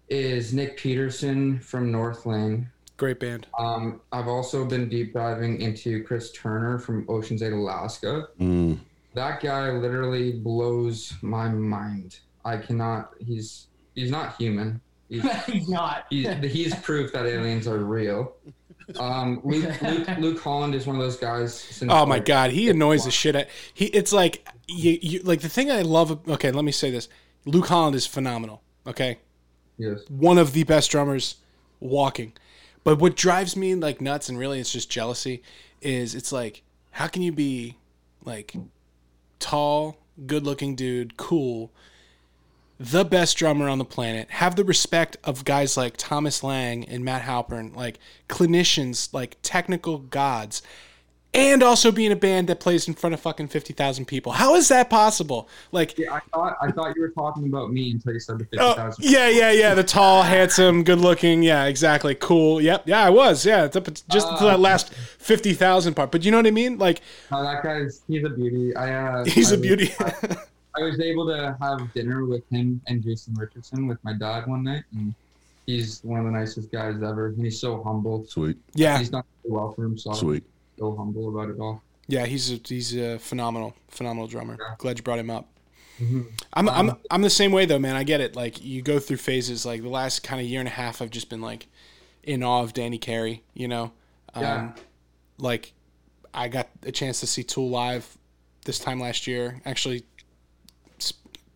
Speaker 3: is Nic Pettersen from Northlane.
Speaker 1: Great band.
Speaker 3: Um, I've also been deep diving into Chris Turner from Oceans Ate Alaska.
Speaker 2: Mm.
Speaker 3: That guy literally blows my mind. I cannot. He's he's not human. He's,
Speaker 4: He's not.
Speaker 3: he's, he's proof that aliens are real. Um, Luke, Luke, Luke Holland is one of those guys. Since
Speaker 1: Oh my
Speaker 3: like-
Speaker 1: god, he annoys the shit out. He it's like you, you like the thing I love. Okay, let me say this: Luke Holland is phenomenal. Okay,
Speaker 3: Yes.
Speaker 1: one of the best drummers walking. But what drives me like nuts, and really it's just jealousy, is it's like how can you be like tall, good-looking dude, cool, the best drummer on the planet, have the respect of guys like Thomas Lang and Matt Halpern, like clinicians, like technical gods, and also be in a band that plays in front of fucking fifty thousand people. How is that possible? Like,
Speaker 3: Yeah, I thought I thought you were talking about me until you said the fifty
Speaker 1: oh,
Speaker 3: thousand.
Speaker 1: yeah, yeah, yeah, the tall, handsome, good-looking, yeah, exactly, cool. Yep, yeah, I was, yeah, it's up just until that last fifty thousand part. But you know what I mean? Like,
Speaker 3: No, that guy's he's a beauty. I uh,
Speaker 1: he's
Speaker 3: I
Speaker 1: a beauty.
Speaker 3: I was able to have dinner with him and Jason Richardson with my dad one night, and he's one of the nicest guys ever. And he's so humble.
Speaker 2: Sweet,
Speaker 1: yeah,
Speaker 3: He's not so well for himself.
Speaker 2: sweet.
Speaker 3: So humble about it all.
Speaker 1: Yeah, he's a, he's a phenomenal, phenomenal drummer.
Speaker 3: Yeah.
Speaker 1: Glad you brought him up.
Speaker 3: Mhm.
Speaker 1: I'm, I'm
Speaker 3: Um,
Speaker 1: I'm the same way though, man. I get it. Like you go through phases. Like the last kind of year and a half, I've just been like in awe of Danny Carey. You know, um,
Speaker 3: Yeah.
Speaker 1: like I got a chance to see Tool live this time last year. Actually,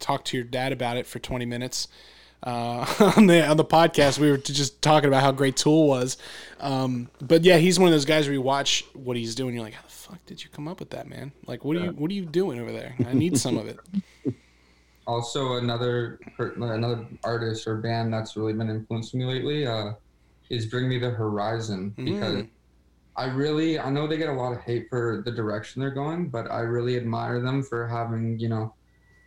Speaker 1: s- talked to your dad about it for 20 minutes uh, on the on the podcast. We were just talking about how great Tool was. Um, but yeah, he's one of those guys where you watch what he's doing. You're like, how the fuck did you come up with that, man? Like, what are you what are you doing over there? I need some of it.
Speaker 3: Also, another another artist or band that's really been influencing me lately uh, is Bring Me the Horizon because
Speaker 1: Mm.
Speaker 3: I really I know they get a lot of hate for the direction they're going, but I really admire them for having you know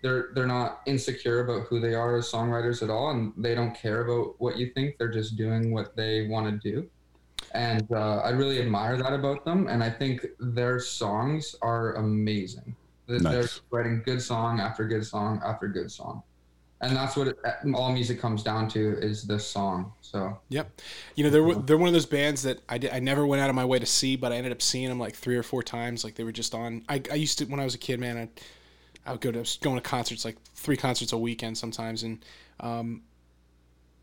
Speaker 3: they're they're not insecure about who they are as songwriters at all, and they don't care about what you think. They're just doing what they want to do, and uh, I really admire that about them. And I think their songs are amazing. That They're writing good song after good song after good song, and that's what it, all music comes down to is this song. So
Speaker 1: Yep. You know, they're they're one of those bands that I, did, I never went out of my way to see, but I ended up seeing them like three or four times. Like they were just on. I, I used to when I was a kid, man. I I would go to going to concerts like three concerts a weekend sometimes, and um,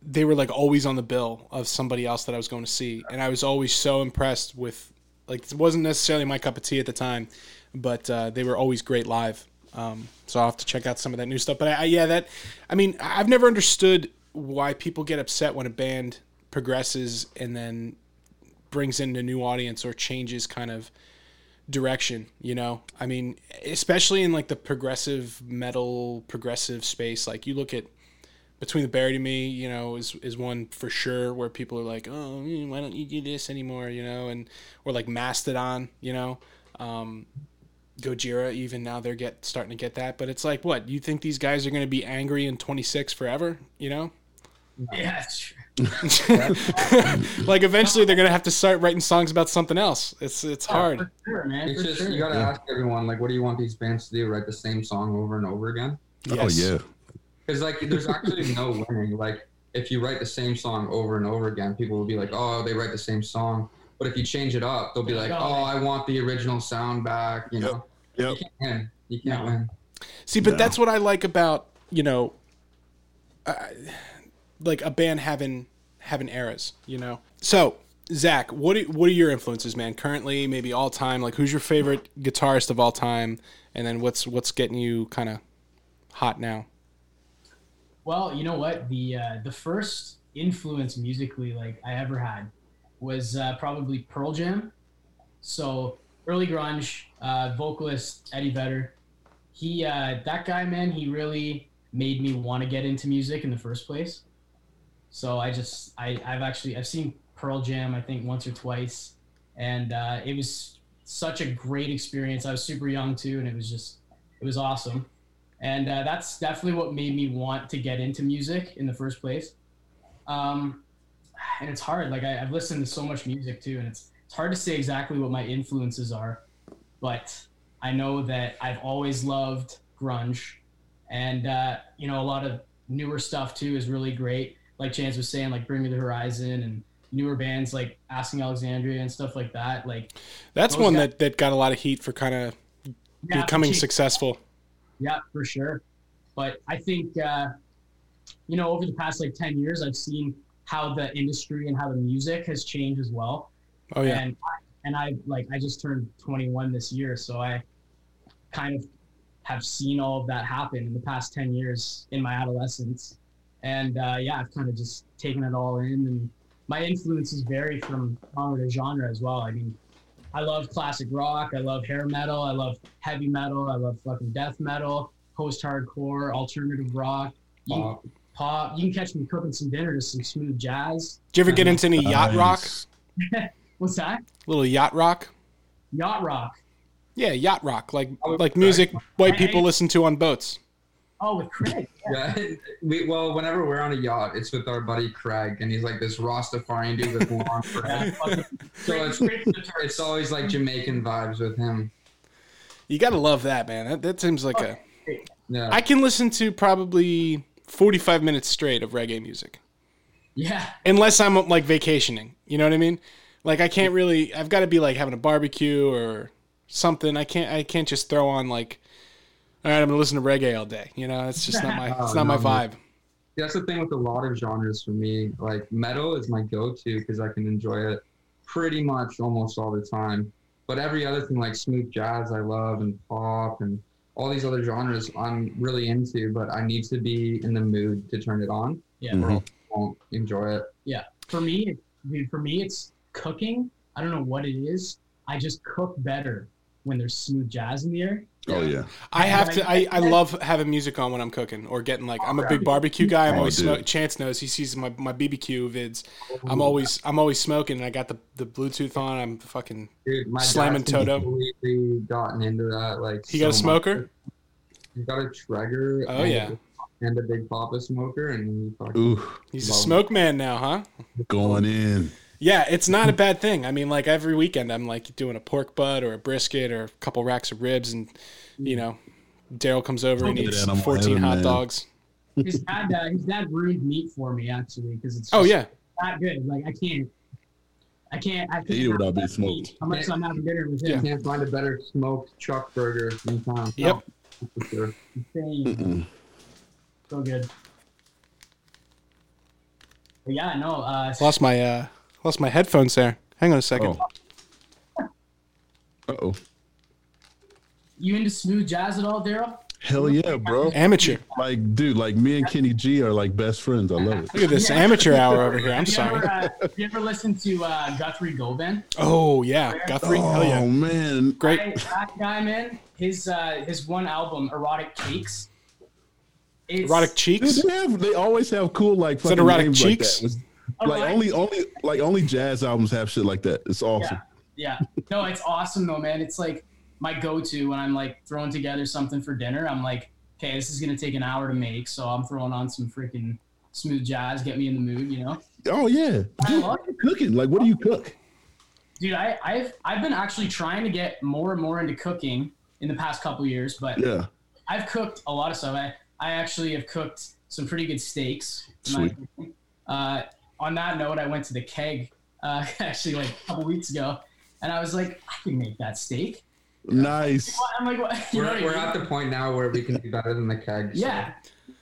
Speaker 1: they were like always on the bill of somebody else that I was going to see, and I was always so impressed with like it wasn't necessarily my cup of tea at the time, but uh, they were always great live. Um, so I'll have to check out some of that new stuff. But I, I, yeah, that I mean, I've never understood why people get upset when a band progresses and then brings in a new audience or changes kind of direction you know? I mean especially in like the progressive metal progressive space like you look at between the buried and me you know is is one for sure where people are like oh why don't you do this anymore? You know and or like mastodon you know? Um gojira even now they're get starting to get that but it's like what you think these guys are going to be angry in 26 forever you know?
Speaker 4: Yeah, true.
Speaker 1: like eventually they're gonna have to start writing songs about something else. It's it's hard.
Speaker 4: For sure, man.
Speaker 3: it's
Speaker 4: for
Speaker 3: just
Speaker 4: sure.
Speaker 3: you gotta
Speaker 2: Yeah.
Speaker 3: ask everyone like, what do you want these bands to do? Write the same song over and over again?
Speaker 2: Oh yeah,
Speaker 3: Because like, there's actually no winning. Like, if you write the same song over and over again, people will be like, oh, they write the same song. But if you change it up, they'll be like,
Speaker 4: Oh,
Speaker 3: oh, I want the original sound back. You know,
Speaker 2: yep.
Speaker 3: you can't win. You can't
Speaker 4: No.
Speaker 3: win.
Speaker 1: See, but
Speaker 2: No.
Speaker 1: that's what I like about you know, uh, like a band having having eras. You know. So Zach, what are, what are your influences, man? Currently, maybe all time. Like, who's your favorite guitarist of all time? And then what's what's getting you kind of hot now?
Speaker 4: Well, you know what? The uh, the first influence musically like I ever had was uh, probably Pearl Jam. So early grunge, uh, vocalist Eddie Vedder. He uh, that guy, man, he really made me want to get into music in the first place. So I just I I've actually I've seen Pearl Jam I think once or twice, and uh, it was such a great experience. I was super young too, and it was just it was awesome and uh, that's definitely what made me want to get into music in the first place. Um, and it's hard. Like I, I've listened to so much music too, and it's it's hard to say exactly what my influences are, but I know that I've always loved grunge, and uh, you know a lot of newer stuff too is really great. Like Chance was saying, like Bring Me the Horizon and newer bands like Asking Alexandria and stuff like that. Like
Speaker 1: That's one
Speaker 4: guys-
Speaker 1: that that got a lot of heat for kind of
Speaker 4: yeah,
Speaker 1: becoming successful.
Speaker 4: Yeah, for sure. But I think uh, you know, over the past like 10 years, I've seen how the industry and how the music has changed as well.
Speaker 1: Oh yeah.
Speaker 4: And and I like I just turned 21 this year, so I kind of have seen all of that happen in the past 10 years in my adolescence. And uh, yeah, I've kind of just taken it all in, and my influences vary from genre to genre as well. I mean, I love classic rock, I love hair metal, I love heavy metal, I love fucking death metal, post-hardcore, alternative rock. You,
Speaker 3: Pop.
Speaker 4: pop. You can catch me cooking some dinner to some smooth jazz.
Speaker 1: Did you ever get into any yacht rock?
Speaker 4: What's that?
Speaker 1: little yacht rock?
Speaker 4: Yacht rock.
Speaker 1: Yeah, yacht rock, like like music white people listen to on boats.
Speaker 4: Oh, with Craig.
Speaker 3: Yeah, we well, whenever we're on a yacht, it's with our buddy Craig, and he's like this Rastafarian dude with long hair. So it's
Speaker 4: Craig's the Turks.
Speaker 3: it's always like Jamaican vibes with him.
Speaker 1: You gotta love that, man. That, that seems like oh, a.
Speaker 3: Yeah,
Speaker 1: I can listen to probably forty-five minutes straight of reggae music,
Speaker 4: Yeah.
Speaker 1: unless I'm like vacationing. You know what I mean? Like I can't really. I've got to be like having a barbecue or something. I can't. I can't just throw on like. All right, I'm gonna listen to reggae all day. You know, it's just not my. It's
Speaker 3: Oh,
Speaker 1: not my
Speaker 3: no, man.
Speaker 1: vibe.
Speaker 3: that's the thing with a lot of genres for me. Like metal is my go-to because I can enjoy it pretty much almost all the time. But every other thing like smooth jazz, I love, and pop, and all these other genres, I'm really into. But I need to be in the mood to turn it on,
Speaker 4: Yeah.
Speaker 2: Mhm.
Speaker 3: or I won't enjoy it. Yeah.
Speaker 4: For me, dude, for me, it's cooking. I don't know what it is. I just cook better when there's smooth jazz in the air.
Speaker 2: Oh yeah.
Speaker 1: I have to. I, I love having music on when I'm cooking or getting like. I'm a big barbecue guy. I'm
Speaker 2: Oh,
Speaker 1: always
Speaker 2: dude.
Speaker 1: smoking. Chance knows. He sees my, my BBQ vids. I'm always I'm always smoking. and I got the, the Bluetooth on. I'm fucking.
Speaker 3: Dude, my
Speaker 1: Slamming Toto.
Speaker 3: completely gotten into that. Like
Speaker 1: He got a
Speaker 3: so much.
Speaker 1: smoker.
Speaker 3: He's got a Traeger.
Speaker 1: Oh,
Speaker 3: and
Speaker 1: yeah.
Speaker 3: a- and a Big Papa smoker, and he fucking
Speaker 2: Ooh,
Speaker 1: He's a
Speaker 3: Love it.
Speaker 1: smoke man now, huh?
Speaker 2: going in.
Speaker 1: Yeah, it's not a bad thing. I mean, like every weekend, I'm like doing a pork butt or a brisket or a couple racks of ribs, and you know, Daryl comes over and
Speaker 2: Good
Speaker 1: eats
Speaker 2: animal
Speaker 1: 14 hot
Speaker 2: man.
Speaker 1: dogs.
Speaker 4: His dad, uh, his dad ruined meat for me actually because it's
Speaker 1: Oh yeah,
Speaker 4: not good. Like I can't, I can't, I can't
Speaker 2: Eat it
Speaker 4: have
Speaker 2: without being
Speaker 4: that meat
Speaker 2: smoked.
Speaker 4: Unless I'm having dinner with him.
Speaker 3: can't find a better smoked chuck burger in town.
Speaker 1: Yep.
Speaker 3: For sure.
Speaker 4: So good. But yeah, no. Uh,
Speaker 1: lost my uh, lost my headphones there. Hang on a second.
Speaker 2: Oh. Uh oh.
Speaker 4: you into smooth jazz at all, Daryl?
Speaker 2: Hell yeah, bro.
Speaker 1: Amateur.
Speaker 2: Like, dude, like me and Kenny G are like best friends. I love it.
Speaker 1: Look at this amateur hour over here. I'm
Speaker 4: Have you
Speaker 1: sorry.
Speaker 4: Ever, uh, have you ever listened to uh, Guthrie Govan?
Speaker 1: Oh yeah, Guthrie. Hell
Speaker 2: Oh
Speaker 1: yeah,
Speaker 2: man.
Speaker 1: great.
Speaker 4: I, that guy, man. His uh, his one album, Erotic Cakes. It's,
Speaker 1: Erotic
Speaker 2: Dude,
Speaker 1: cheeks.
Speaker 2: they have they always have cool like
Speaker 1: that
Speaker 2: fucking
Speaker 1: erotic
Speaker 2: names
Speaker 1: cheeks?
Speaker 2: like that. Like
Speaker 4: Erotic-
Speaker 2: only only like only jazz albums have shit like that. It's awesome.
Speaker 4: Yeah. No, it's awesome though, man. It's like my go-to when I'm like throwing together something for dinner. I'm like, okay, this is gonna take an hour to make, so I'm throwing on some freaking smooth jazz, get me in the mood, you know.
Speaker 2: Oh yeah.
Speaker 4: I
Speaker 2: Dude,
Speaker 4: love
Speaker 2: what are you cooking? Like what do you cook?
Speaker 4: Dude, I, I've I've been actually trying to get more and more into cooking in the past couple years, but
Speaker 2: Yeah.
Speaker 4: I've cooked a lot of stuff. I, I actually have cooked some pretty good steaks. in
Speaker 2: Sweet.
Speaker 4: Uh, on that note, I went to the keg uh, actually like a couple weeks ago, and I was like, I can make that steak.
Speaker 2: Nice.
Speaker 4: I'm like, what? You
Speaker 3: We're,
Speaker 4: know
Speaker 3: we're
Speaker 4: mean?
Speaker 3: at the point now where we can do better than the keg. so
Speaker 4: yeah.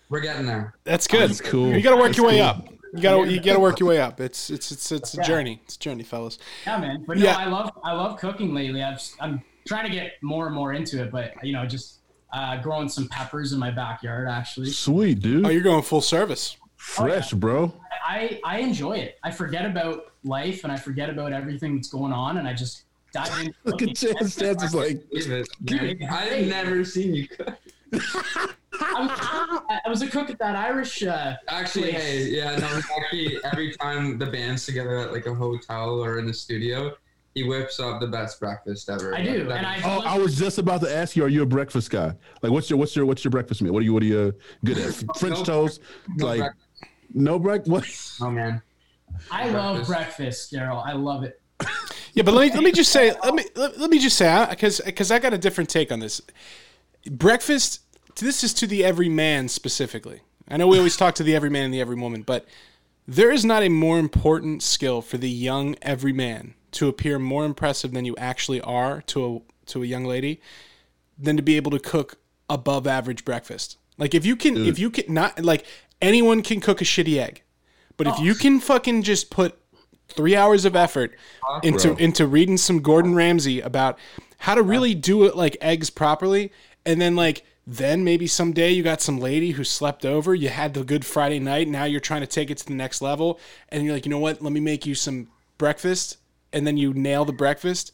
Speaker 3: we're getting there.
Speaker 1: That's good.
Speaker 2: That's cool.
Speaker 1: You got to work
Speaker 2: That's
Speaker 1: your way up. You got to you got to work your way up. It's it's it's it's a
Speaker 4: Yeah.
Speaker 1: journey. It's a journey, fellas.
Speaker 4: Yeah, man. But
Speaker 1: Yeah.
Speaker 4: no, I love I love cooking lately. I've I'm trying to get more and more into it, but you know, just uh, growing some peppers in my backyard. Actually,
Speaker 2: Sweet, dude.
Speaker 1: Oh, you're going full service.
Speaker 2: Fresh, bro.
Speaker 4: I I enjoy it. I forget about life and I forget about everything that's going on, and I just dive into
Speaker 2: Look at
Speaker 4: cooking.
Speaker 2: Chance. Chance is like,
Speaker 3: Believe.
Speaker 4: Dude,
Speaker 3: I've never seen you cook.
Speaker 4: I was, I was a cook at that Irish. Uh,
Speaker 3: Actually,
Speaker 4: Place.
Speaker 3: hey, yeah, no, actually every time the band's together at like a hotel or in the studio, he whips up the best breakfast ever.
Speaker 4: I do,
Speaker 3: Like,
Speaker 4: and I.
Speaker 2: oh, I was just about to ask you, are you a breakfast guy? Like, what's your what's your what's your breakfast meal? What are you what are you uh, good at? French
Speaker 3: No-
Speaker 2: toast?
Speaker 3: no
Speaker 2: like
Speaker 3: break-
Speaker 2: no break? What?
Speaker 3: oh man,
Speaker 4: I love
Speaker 3: breakfast.
Speaker 4: breakfast, Daryl. I love it.
Speaker 1: Yeah, but let me let me just say let me let, let me just say because because I got a different take on this. Breakfast. This is to the everyman specifically. I know we always talk to the everyman and the every woman, but there is not a more important skill for the young everyman to appear more impressive than you actually are to a to a young lady than to be able to cook above average breakfast. Like if you can if you can not like anyone can cook a shitty egg, but if you oh. can fucking just put three hours of effort into
Speaker 2: Bro.
Speaker 1: into reading some Gordon Ramsay about how to really do it like eggs properly, and then like then maybe someday you got some lady who slept over, you had the good Friday night, now you're trying to take it to the next level, and you're like, you know what? Let me make you some breakfast, and then you nail the breakfast.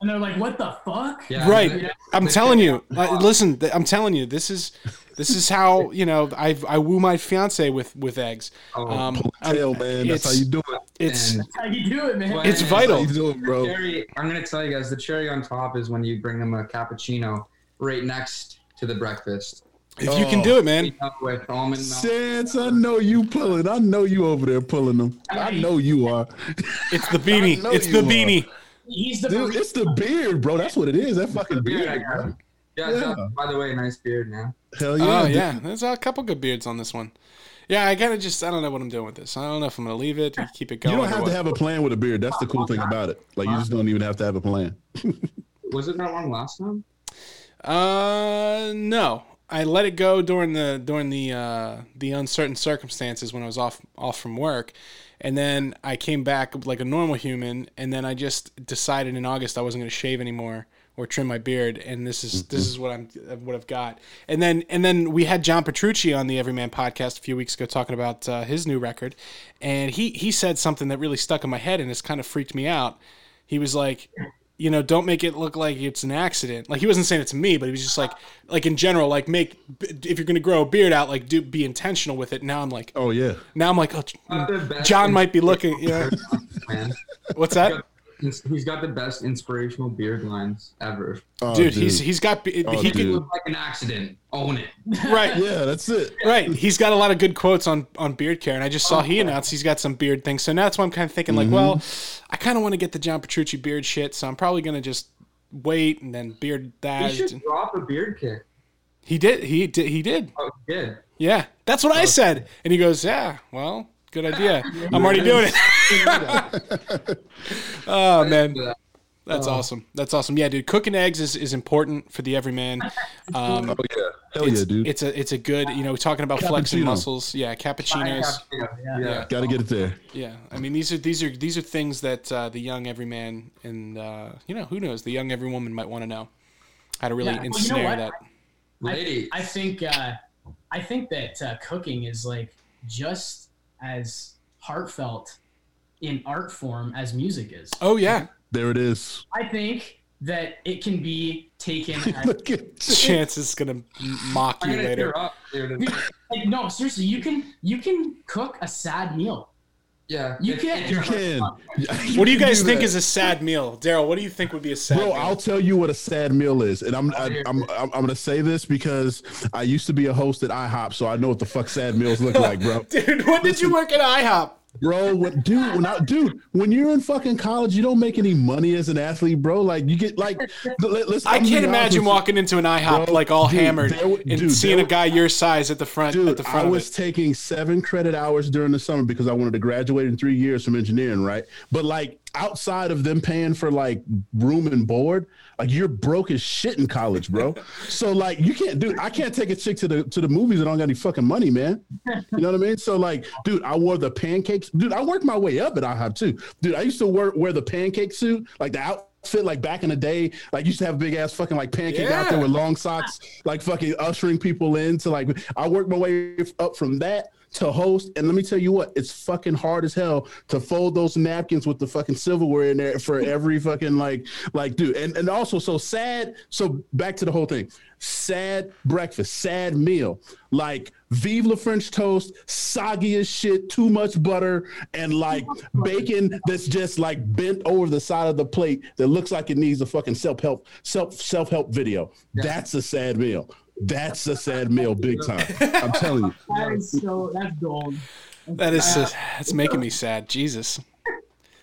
Speaker 4: And they're like, "What the fuck?"
Speaker 3: Yeah,
Speaker 1: Right.
Speaker 3: they-
Speaker 1: I'm
Speaker 3: they
Speaker 1: telling
Speaker 3: say-
Speaker 1: you. Uh, listen, th- I'm telling you. This is this is how you know I I woo my fiance with with eggs.
Speaker 3: Oh,
Speaker 1: Um,
Speaker 2: Tail, man. That's how you do it.
Speaker 1: it's
Speaker 3: And-
Speaker 4: That's how you do it, man.
Speaker 3: Well,
Speaker 1: it's
Speaker 3: and
Speaker 1: vital.
Speaker 2: How you do it, bro.
Speaker 3: Cherry, I'm gonna tell you guys the cherry on top is when you bring them a cappuccino right next to the breakfast.
Speaker 1: if you can
Speaker 2: Oh.
Speaker 1: do it, man.
Speaker 3: With almond milk.
Speaker 2: I know you pulling. I know you over there pulling them. I know you are.
Speaker 1: It's the beanie. It's
Speaker 2: you
Speaker 1: the
Speaker 2: are.
Speaker 1: Beanie.
Speaker 4: He's the
Speaker 2: Dude, it's the beard, bro. That's what it is. That fucking
Speaker 3: Beard, I
Speaker 2: beard.
Speaker 3: got Yeah,
Speaker 2: Yeah.
Speaker 3: Jeff, by the way, nice beard now.
Speaker 2: Hell yeah.
Speaker 1: Oh
Speaker 2: dude.
Speaker 1: yeah, there's a couple good beards on this one. Yeah, I gotta just I don't know what I'm doing with this. I don't know if I'm gonna leave it, keep it going.
Speaker 2: You
Speaker 1: don't
Speaker 2: have to have a plan with a beard. That's the cool thing about it. Like you just don't even have to have a plan.
Speaker 3: Was it that long last time?
Speaker 1: Uh, no. I let it go during the during the uh, the uncertain circumstances when I was off off from work, and then I came back like a normal human, and then I just decided in August I wasn't going to shave anymore or trim my beard, and this is this is what I'm what I've got. And then and then we had John Petrucci on the Everyman podcast a few weeks ago talking about uh, his new record, and he he said something that really stuck in my head and it's kind of freaked me out. He was like, you know, don't make it look like it's an accident. Like he wasn't saying it to me, but he was just like, like in general, like make if you're gonna grow a beard out, like do be intentional with it. Now I'm like,
Speaker 2: Oh yeah.
Speaker 1: now I'm like, oh,
Speaker 3: Got the best
Speaker 1: John might be looking. Yeah,
Speaker 3: Man.
Speaker 1: what's that,
Speaker 3: He's he's got the best inspirational beard lines ever.
Speaker 2: Oh,
Speaker 1: dude? He's he's got he
Speaker 2: Oh,
Speaker 1: could
Speaker 2: dude.
Speaker 3: Look like an accident. Own it.
Speaker 1: right.
Speaker 2: yeah, that's it.
Speaker 1: Right, he's got a lot of good quotes on on beard care, and I just saw he oh, announced he's got some beard things. So now that's why I'm kind of thinking like, mm-hmm. well, I kind of want to get the John Petrucci beard shit, so I'm probably gonna just wait and then beard that.
Speaker 3: He
Speaker 1: that.
Speaker 3: should drop a beard kick.
Speaker 1: He did, he did, he did.
Speaker 3: Oh, he did.
Speaker 1: Yeah, that's what I said. And he goes, "Yeah, well, good idea. I'm already doing it." oh man, that's awesome. That's awesome. Yeah, dude, cooking eggs is, is important for the everyman. Um,
Speaker 2: Oh yeah. Hell yeah, dude.
Speaker 1: it's a it's a good you know talking about flexing muscles. Yeah, cappuccinos.
Speaker 3: Yeah.
Speaker 1: Yeah.
Speaker 2: Gotta get it there.
Speaker 1: Yeah, I mean these are these are these are things that uh, the young everyman and uh, you know who knows the young every woman might want to know how to really
Speaker 4: Yeah, well, you know
Speaker 1: ensnare that.
Speaker 3: Ladies.
Speaker 4: I think uh, I think that uh, cooking is like just as heartfelt in art form as music is.
Speaker 1: Oh yeah,
Speaker 2: There it is.
Speaker 4: I think that it can be taken as
Speaker 2: Look at
Speaker 1: Chance is gonna mock you
Speaker 3: gonna
Speaker 1: later.
Speaker 3: up.
Speaker 4: like no seriously you can you can cook a sad meal.
Speaker 3: Yeah.
Speaker 4: You
Speaker 3: It-
Speaker 4: can't-
Speaker 3: it-
Speaker 2: You can.
Speaker 1: What do you guys think
Speaker 2: is?
Speaker 1: is a sad meal, Daryl? What do you think would be a sad
Speaker 2: Bro,
Speaker 1: meal?
Speaker 2: I'll tell you what a sad meal is, and I'm I, I'm I'm, I'm gonna say this because I used to be a host at IHOP, so I know what the fuck sad meals look like, bro.
Speaker 1: Dude, when did you work at IHOP?
Speaker 2: Bro, what, dude, when I, dude, when you're in fucking college, you don't make any money as an athlete, bro. Like you get like, let, let's.
Speaker 1: I can't imagine
Speaker 2: you.
Speaker 1: walking into an IHOP
Speaker 2: Bro,
Speaker 1: like all
Speaker 2: dude,
Speaker 1: hammered
Speaker 2: there
Speaker 1: and
Speaker 2: dude,
Speaker 1: seeing
Speaker 2: there
Speaker 1: a guy your size at the front at
Speaker 2: Dude,
Speaker 1: the
Speaker 2: I was taking seven credit hours during the summer because I wanted to graduate in three years from engineering, right? But like outside of them paying for like room and board, like you're broke as shit in college, bro. so like you can't do I can't take a chick to the to the movies and I don't got any fucking money, man. You know what I mean? So like, dude, I wore the pancakes. Dude, I worked my way up at IHOP too. Dude, I used to wear wear the pancake suit, like the outfit like back in the day, like used to have a big ass fucking like pancake out there with long socks, like fucking ushering people in to like I worked my way up from that to host. And let me tell you what, it's fucking hard as hell to fold those napkins with the fucking silverware in there for every fucking like like dude. And and also so sad. So back to the whole thing. Sad breakfast, sad meal. Like Vive la French toast, soggy as shit, too much butter, and like bacon that's just like bent over the side of the plate that looks like it needs a fucking self-help, self self-help video. That's a sad meal. That's a sad meal, big time. I'm telling you.
Speaker 4: That is so that's gold.
Speaker 1: That is uh, that's making me sad. Jesus.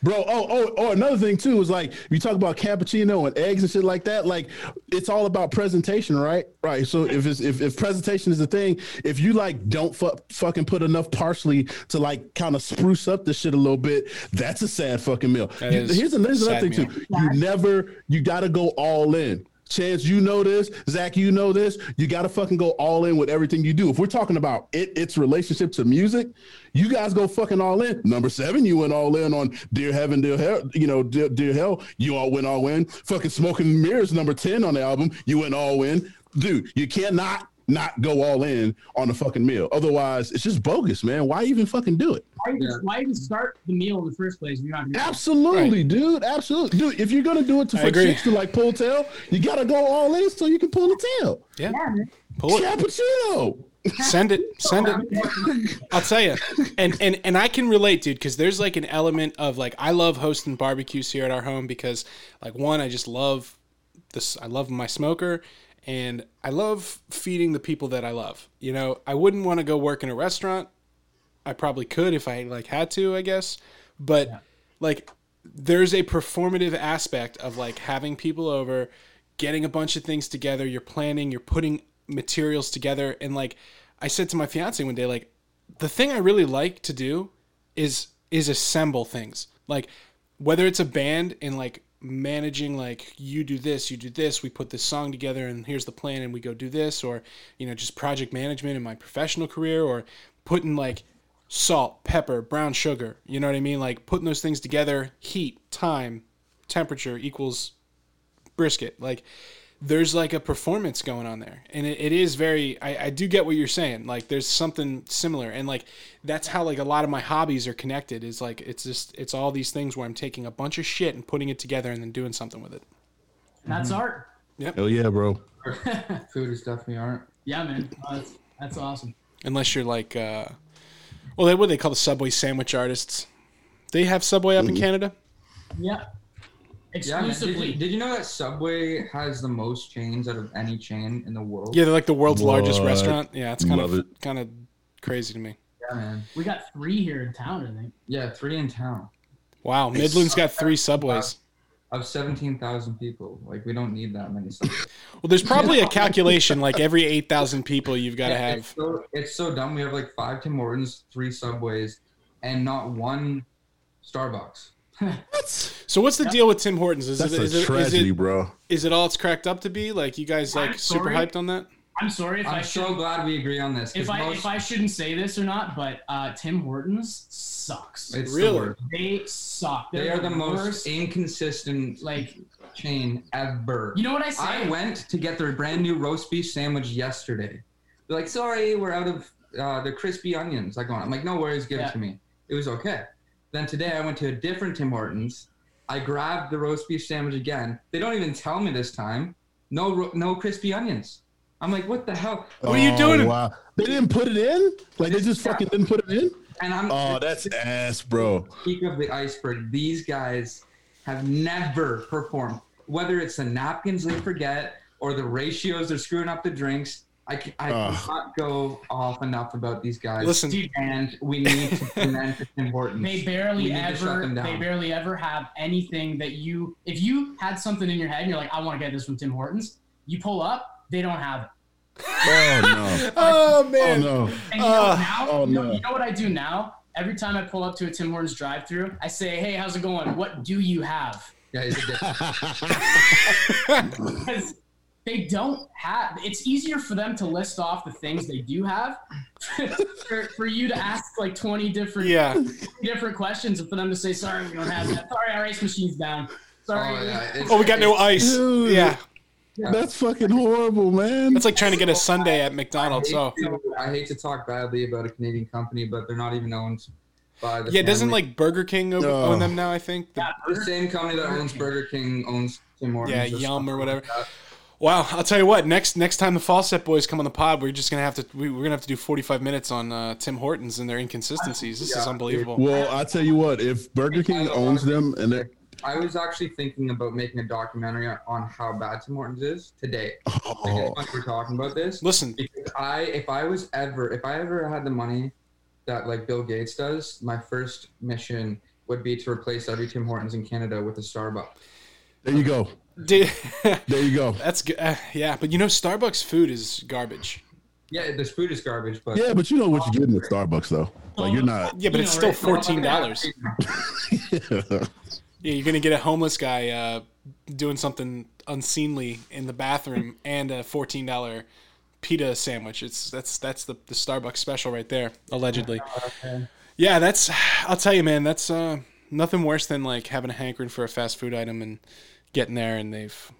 Speaker 2: Bro, oh, oh, oh, another thing too is like you talk about cappuccino and eggs and shit like that. Like it's all about presentation, right? Right. So if it's if, if presentation is the thing, if you like don't fu- fucking put enough parsley to like kind of spruce up the shit a little bit, that's a sad fucking meal. You- here's, an- here's another
Speaker 1: sad
Speaker 2: thing too. You never you gotta go all in. Chance, you know this. Zach, you know this. You got to fucking go all in with everything you do. If we're talking about it, its relationship to music, you guys go fucking all in. Number seven, you went all in on Dear Heaven, Dear Hell. You know, Dear, Dear Hell, you all went all in. Fucking Smoking Mirrors, number ten on the album, you went all in. Dude, you cannot not go all in on the fucking meal. Otherwise, it's just bogus, man. Why even fucking do it?
Speaker 4: Why, even-
Speaker 3: Yeah.
Speaker 4: why even start the meal in the first place? if You're not. gonna-
Speaker 2: Absolutely, dude. Absolutely, dude. If you're gonna do it to for chicks to like pull tail, you gotta go all in so you can pull the tail.
Speaker 1: Yeah,
Speaker 4: Yeah, man.
Speaker 1: pull it.
Speaker 2: Cappuccino.
Speaker 1: Send it. Send it. I'll tell you, and and and I can relate, dude, because there's like an element of like I love hosting barbecues here at our home because like one, I just love this. I love my smoker, and I love feeding the people that I love. You know, I wouldn't want to go work in a restaurant. I probably could if I like had to, I guess, but like there's a performative aspect of like having people over, getting a bunch of things together. You're planning, you're putting materials together, and like I said to my fiance one day, like the thing I really like to do is is assemble things. Like whether it's a band and like managing like you do this, you do this, we put this song together and here's the plan and we go do this or you know just project management in my professional career or putting like salt, pepper, brown sugar, you know what I mean? Like putting those things together, heat, time, temperature equals brisket. Like there's like a performance going on there and it, it is very I, I do get what you're saying like there's something similar and like that's how like a lot of my hobbies are connected is like it's just it's all these things where i'm taking a bunch of shit and putting it together and then doing something with it
Speaker 4: That's mm-hmm. art.
Speaker 2: Hell yeah, bro.
Speaker 3: Food is definitely art.
Speaker 4: Yeah, man. Oh, that's that's awesome.
Speaker 1: unless you're like uh well they what they call the subway sandwich artists they have subway up in mm-hmm. canada
Speaker 4: Yeah.
Speaker 3: Yeah, man. Did you, did you know that Subway has the most chains out of any chain in the world?
Speaker 1: yeah they're like the world's largest restaurant yeah it's kind
Speaker 2: Love
Speaker 1: of
Speaker 2: it.
Speaker 1: kind of crazy to me
Speaker 3: Yeah, man.
Speaker 4: we got three here in town, I think.
Speaker 3: Yeah, three in town
Speaker 1: wow midland's got three subways
Speaker 3: of seventeen thousand people. Like we don't need that many Subways.
Speaker 1: well there's probably a calculation like every 8000 people you've got to
Speaker 3: Yeah,
Speaker 1: have
Speaker 3: It's so, it's so dumb. We have like five Tim Hortons, three Subways, and not one Starbucks.
Speaker 1: So what's the deal with Tim Hortons? Is
Speaker 2: That's
Speaker 1: it,
Speaker 2: a
Speaker 1: is it, is
Speaker 2: tragedy,
Speaker 1: it
Speaker 2: bro.
Speaker 1: is it all it's cracked up to be? Like you guys like
Speaker 4: I'm
Speaker 1: super
Speaker 4: sorry.
Speaker 1: hyped on that?
Speaker 4: I'm sorry if I
Speaker 3: I'm
Speaker 4: should
Speaker 3: so glad we agree on this.
Speaker 4: if I
Speaker 3: most-
Speaker 4: if I shouldn't say this or not, but uh, Tim Hortons sucks.
Speaker 3: it's
Speaker 1: Really?
Speaker 3: the worst.
Speaker 4: They suck. They're
Speaker 3: They are the most
Speaker 4: worst.
Speaker 3: inconsistent
Speaker 4: Like
Speaker 3: chain ever.
Speaker 4: you know what I say?
Speaker 3: I went to get their brand new roast beef sandwich yesterday. They're like, sorry, we're out of uh, the crispy onions. I Like, I'm like, no worries, give
Speaker 4: Yeah.
Speaker 3: it to me. It was okay. Then today I went to a different Tim Hortons. I grabbed the roast beef sandwich again. They don't even tell me this time. No, no crispy onions. I'm like, what the hell?
Speaker 1: What are you oh, doing?
Speaker 2: Oh, Wow. They didn't put it in? Like they just
Speaker 3: Yeah.
Speaker 2: fucking didn't put it in?
Speaker 3: And I'm
Speaker 2: Oh, that's ass, bro.
Speaker 3: peak of the iceberg. These guys have never performed. Whether it's the napkins they forget or the ratios they're screwing up the drinks. I, ca- I
Speaker 2: Ugh.
Speaker 3: cannot go off enough about these guys.
Speaker 1: Listen,
Speaker 3: and we need to commend the Tim Hortons.
Speaker 4: they barely
Speaker 3: need to shut
Speaker 4: ever they barely ever have anything that you if you had something in your head and you're like I want to get this from Tim Hortons, you pull up, they don't have it.
Speaker 2: Oh no.
Speaker 1: oh man!
Speaker 2: Oh no.
Speaker 4: And you know,
Speaker 1: Uh,
Speaker 4: now,
Speaker 2: oh,
Speaker 4: you, know,
Speaker 2: no.
Speaker 4: you know what I do now? Every time I pull up to a Tim Hortons drive-through, I say, "Hey, how's it going? What do you have?"
Speaker 3: Yeah, he's a dick.
Speaker 4: Because they don't have. It's easier for them to list off the things they do have, for, for you to ask like twenty different
Speaker 1: yeah.
Speaker 4: different questions, and for them to say, "Sorry, we don't have that. Sorry, our ice machine's down. Sorry."
Speaker 3: Oh, yeah,
Speaker 1: Oh, we got no ice.
Speaker 2: Dude.
Speaker 1: Yeah,
Speaker 2: That's fucking horrible, man.
Speaker 1: that's like trying to get a sundae at
Speaker 3: I
Speaker 1: McDonald's.
Speaker 3: hate,
Speaker 1: Oh,
Speaker 3: to, I hate to talk badly about a Canadian company, but they're not even owned by the
Speaker 1: yeah. Doesn't like Burger King o-
Speaker 2: Oh.
Speaker 1: own them now? I think. The-
Speaker 4: Yeah,
Speaker 3: the same company that owns Burger King owns Tim Hortons.
Speaker 1: Yeah,
Speaker 3: or
Speaker 1: Yum or whatever.
Speaker 3: like that.
Speaker 1: Wow, I'll tell you what. Next next time the Falset boys come on the pod, we're just gonna have to we, we're gonna have to do forty five minutes on uh, Tim Hortons and their inconsistencies. This is unbelievable.
Speaker 2: well, I tell you what, if Burger King owns them and they're
Speaker 3: I was actually thinking about making a documentary on how bad Tim Hortons is today. Like,
Speaker 2: oh,
Speaker 3: it's we're talking about this.
Speaker 1: Listen,
Speaker 3: Because I, if I was ever, if I ever had the money that like Bill Gates does, my first mission would be to replace every Tim Hortons in Canada with a Starbucks.
Speaker 2: there you go.
Speaker 1: Dude,
Speaker 2: There you go.
Speaker 1: that's good. Uh, yeah, but you know, Starbucks food is garbage.
Speaker 3: Yeah, this food is garbage, but
Speaker 2: Yeah, but you know what you're getting at Starbucks though. Like you're not
Speaker 1: Yeah, but it's still fourteen dollars. Yeah, you're gonna get a homeless guy uh, doing something unseemly in the bathroom and a fourteen dollar pita sandwich. It's that's that's the, the Starbucks special right there, allegedly. Yeah, that's I'll tell you, man. That's uh, nothing worse than like having a hankering for a fast food item and getting there and they've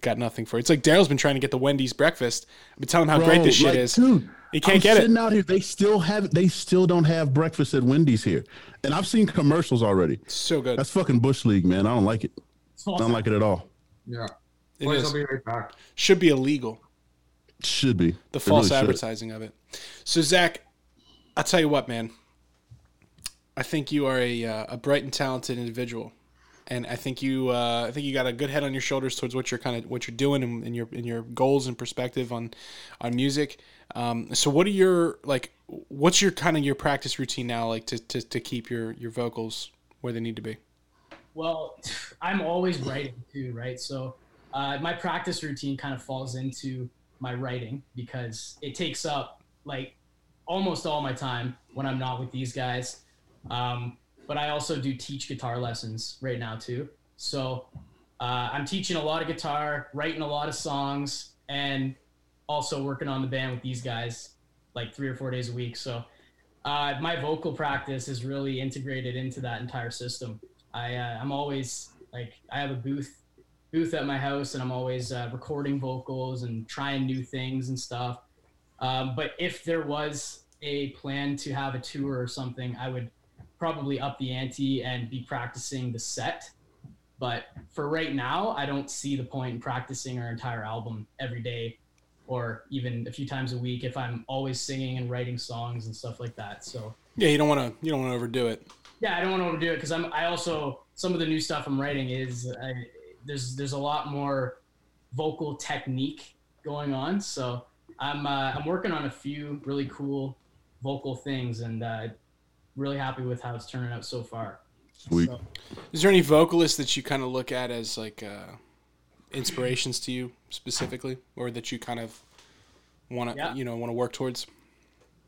Speaker 1: got nothing for it. It's like Daryl's been trying to get the Wendy's breakfast. I've been telling him how great this shit
Speaker 2: like,
Speaker 1: is.
Speaker 2: Dude,
Speaker 1: He can't
Speaker 2: I'm
Speaker 1: get it.
Speaker 2: out here. They still have. They still don't have breakfast at Wendy's here, and I've seen commercials already.
Speaker 1: So good.
Speaker 2: That's fucking bush league, man. I don't like it. I don't like it at all.
Speaker 3: Yeah.
Speaker 1: It
Speaker 3: Boys,
Speaker 1: is.
Speaker 3: I'll be right back.
Speaker 1: Should be illegal.
Speaker 2: Should be
Speaker 1: The
Speaker 2: It
Speaker 1: false
Speaker 2: really should.
Speaker 1: advertising of it. So Zach, I'll tell you what, man. I think you are a uh, a bright and talented individual, and I think you uh, I think you got a good head on your shoulders towards what you're kind of what you're doing and, and your and your goals and perspective on on music. Um, so what are your like? What's your kind of your practice routine now, like to, to, to keep your your vocals where they need to be?
Speaker 4: Well, I'm always writing too, right? So uh, my practice routine kind of falls into my writing because it takes up like almost all my time when I'm not with these guys. Um, but I also do teach guitar lessons right now too. So uh, I'm teaching a lot of guitar, writing a lot of songs, and also working on the band with these guys like three or four days a week. So uh, my vocal practice is really integrated into that entire system. I uh, I'm always like I have a booth booth at my house, and I'm always uh, recording vocals and trying new things and stuff. Um, but if there was a plan to have a tour or something, I would probably up the ante and be practicing the set. But for right now, I don't see the point in practicing our entire album every day or even a few times a week if I'm always singing and writing songs and stuff like that. So
Speaker 1: Yeah, you don't want to you don't want to overdo it.
Speaker 4: yeah, I don't want to overdo it because I'm. I also some of the new stuff I'm writing is I, there's there's a lot more vocal technique going on. So I'm uh, I'm working on a few really cool vocal things and uh, really happy with how it's turning out so far.
Speaker 2: Sweet.
Speaker 4: So,
Speaker 1: Is there any vocalists that you kind of look at as like uh, inspirations to you specifically, or that you kind of want to
Speaker 4: Yeah.
Speaker 1: you know want to work towards?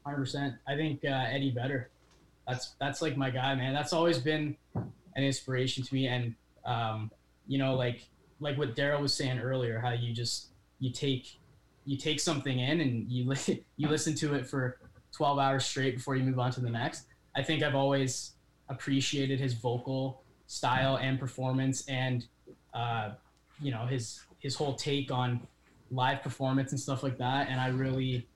Speaker 4: Hundred percent. I think uh, Eddie Vedder. That's that's like my guy, man. That's always been an inspiration to me, and um, you know, like like what Daryl was saying earlier, how you just you take you take something in and you li- you listen to it for twelve hours straight before you move on to the next. I think I've always appreciated his vocal style and performance, and uh, you know his his whole take on live performance and stuff like that. And I really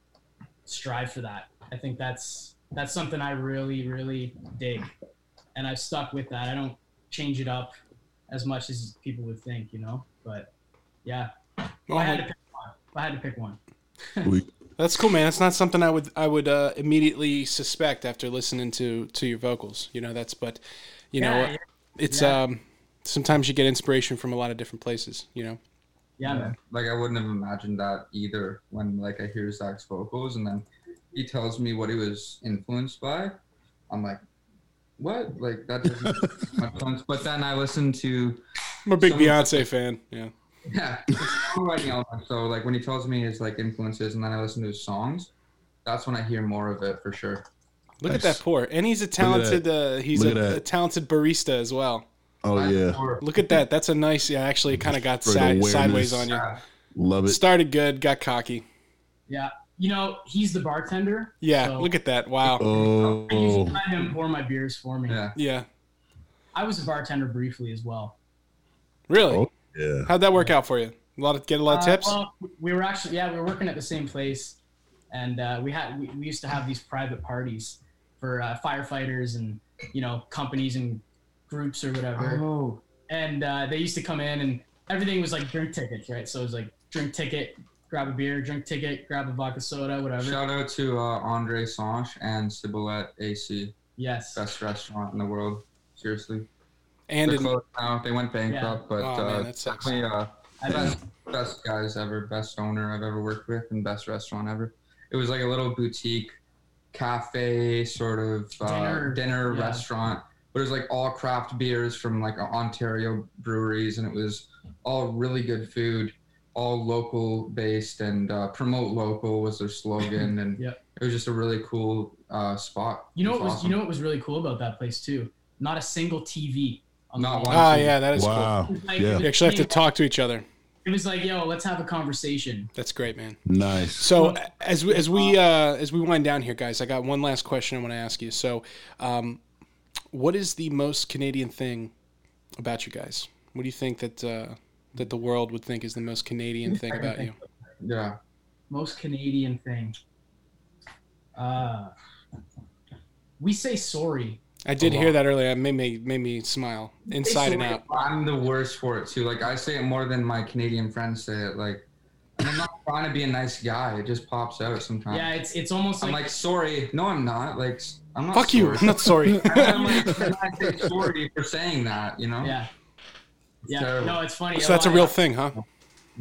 Speaker 4: strive for that. I think that's that's something I really really dig, and I've stuck with that. I don't change it up as much as people would think, you know. But yeah, if I had to pick one. I had to pick one.
Speaker 2: Sweet.
Speaker 1: That's cool, man. It's not something I would I would uh, immediately suspect after listening to to your vocals. You know, that's but you know,
Speaker 4: Yeah,
Speaker 1: it's
Speaker 4: yeah.
Speaker 1: um sometimes you get inspiration from a lot of different places. You know,
Speaker 4: Yeah, man.
Speaker 3: Like I wouldn't have imagined that either when like I hear Zach's vocals and then he tells me what he was influenced by. I'm like, what? Like that doesn't make much sense. But then I listen to
Speaker 1: I'm a big
Speaker 3: Someone-
Speaker 1: Beyonce fan. Yeah,
Speaker 3: yeah, it's songwriting element. So like when he tells me his like influences and then I listen to his songs, that's when I hear more of it for sure.
Speaker 1: look at that pour, and he's a talented uh, he's a, a talented barista as well.
Speaker 2: Oh
Speaker 3: I-
Speaker 2: yeah,
Speaker 3: or-
Speaker 1: Look at that. That's a nice. Yeah, actually, kind of got
Speaker 2: For
Speaker 1: side, sideways on you.
Speaker 3: uh,
Speaker 2: love it.
Speaker 1: Started good, got cocky.
Speaker 4: Yeah. You know, he's the bartender.
Speaker 1: Yeah,
Speaker 4: So-
Speaker 1: look at that. Wow.
Speaker 2: Oh,
Speaker 4: I usually let him pour my beers for me.
Speaker 3: yeah.
Speaker 1: Yeah,
Speaker 4: I was a bartender briefly as well.
Speaker 1: really.
Speaker 2: Oh. Yeah.
Speaker 1: How'd that work out for you? A lot of get a lot of
Speaker 4: Uh,
Speaker 1: tips.
Speaker 4: well, we were actually yeah we were working at the same place, and uh, we had we, we used to have these private parties for uh, firefighters and you know companies and groups or whatever.
Speaker 3: Oh,
Speaker 4: And uh, they used to come in and everything was like drink tickets, right? So it was like drink ticket, grab a beer, drink ticket, grab a vodka soda, whatever.
Speaker 3: shout out to uh, Andre Sanche and Cibolette AC,
Speaker 4: yes.
Speaker 3: best restaurant in the world. Seriously,
Speaker 1: and
Speaker 3: they're
Speaker 1: in,
Speaker 3: closed now. They went bankrupt, but
Speaker 1: Oh, man,
Speaker 3: uh,
Speaker 1: that sucks.
Speaker 3: definitely uh, best, best guys ever, best owner I've ever worked with, and best restaurant ever. It was like a little boutique cafe sort of uh,
Speaker 4: Dinner,
Speaker 3: dinner,
Speaker 4: yeah.
Speaker 3: restaurant, but it was like all craft beers from like Ontario breweries, and it was all really good food, all local based, and uh, promote local was their slogan, and
Speaker 4: Yep.
Speaker 3: it was just a really cool uh, spot.
Speaker 4: You know
Speaker 3: It
Speaker 4: what was
Speaker 3: awesome.
Speaker 4: you know what was really cool about that place too? Not a single TV. On the
Speaker 3: Not
Speaker 4: wall.
Speaker 3: one.
Speaker 1: Ah, yeah, that is cool.
Speaker 2: Wow.
Speaker 4: Like,
Speaker 2: Yeah.
Speaker 1: You actually have to talk to each other.
Speaker 4: It was like, yo, let's have a conversation.
Speaker 1: That's great, man.
Speaker 2: Nice.
Speaker 1: So as we, as we uh, as we wind down here, guys, I got one last question I want to ask you. So, um, what is the most Canadian thing about you guys? What do you think that uh, that the world would think is the most Canadian thing about you?
Speaker 3: Yeah.
Speaker 4: Most Canadian thing. Uh, we say sorry.
Speaker 1: I did hear that earlier. It made me made me smile inside and out.
Speaker 3: I'm the worst for it too. Like I say it more than my Canadian friends say it. Like and I'm not trying to be a nice guy. It just pops out sometimes.
Speaker 4: Yeah, it's it's almost
Speaker 3: I'm
Speaker 4: like,
Speaker 3: like sorry. No, I'm not. Like I'm not.
Speaker 1: Fuck you!
Speaker 3: sorry.
Speaker 1: I'm not sorry.
Speaker 3: I'm like, and I say sorry for saying that. You know.
Speaker 4: yeah, yeah.
Speaker 3: terrible.
Speaker 4: No, it's funny.
Speaker 1: so that's a real
Speaker 4: yeah.
Speaker 1: thing, huh?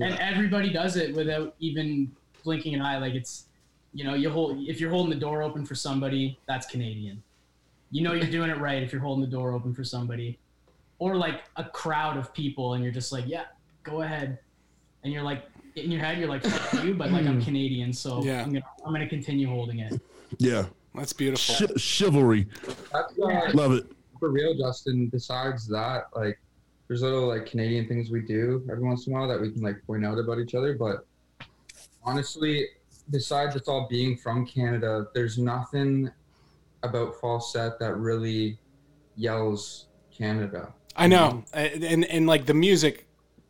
Speaker 4: and everybody does it without even blinking an eye. Like it's, you know, you hold if you're holding the door open for somebody, that's Canadian. You know you're doing it right if you're holding the door open for somebody, or like a crowd of people, and you're just like, yeah, go ahead, and you're like in your head, you're like, fuck you, but like I'm Canadian, so
Speaker 1: Yeah.
Speaker 4: I'm gonna I'm gonna continue holding it.
Speaker 2: Yeah.
Speaker 1: That's beautiful.
Speaker 2: Ch- chivalry.
Speaker 3: That's uh,
Speaker 2: Love it.
Speaker 3: for real, Justin. Besides that, like, there's little like Canadian things we do every once in a while that we can like point out about each other. But honestly, besides it's all being from Canada, there's nothing about falset that really yells Canada.
Speaker 1: I know, and, and and like the music,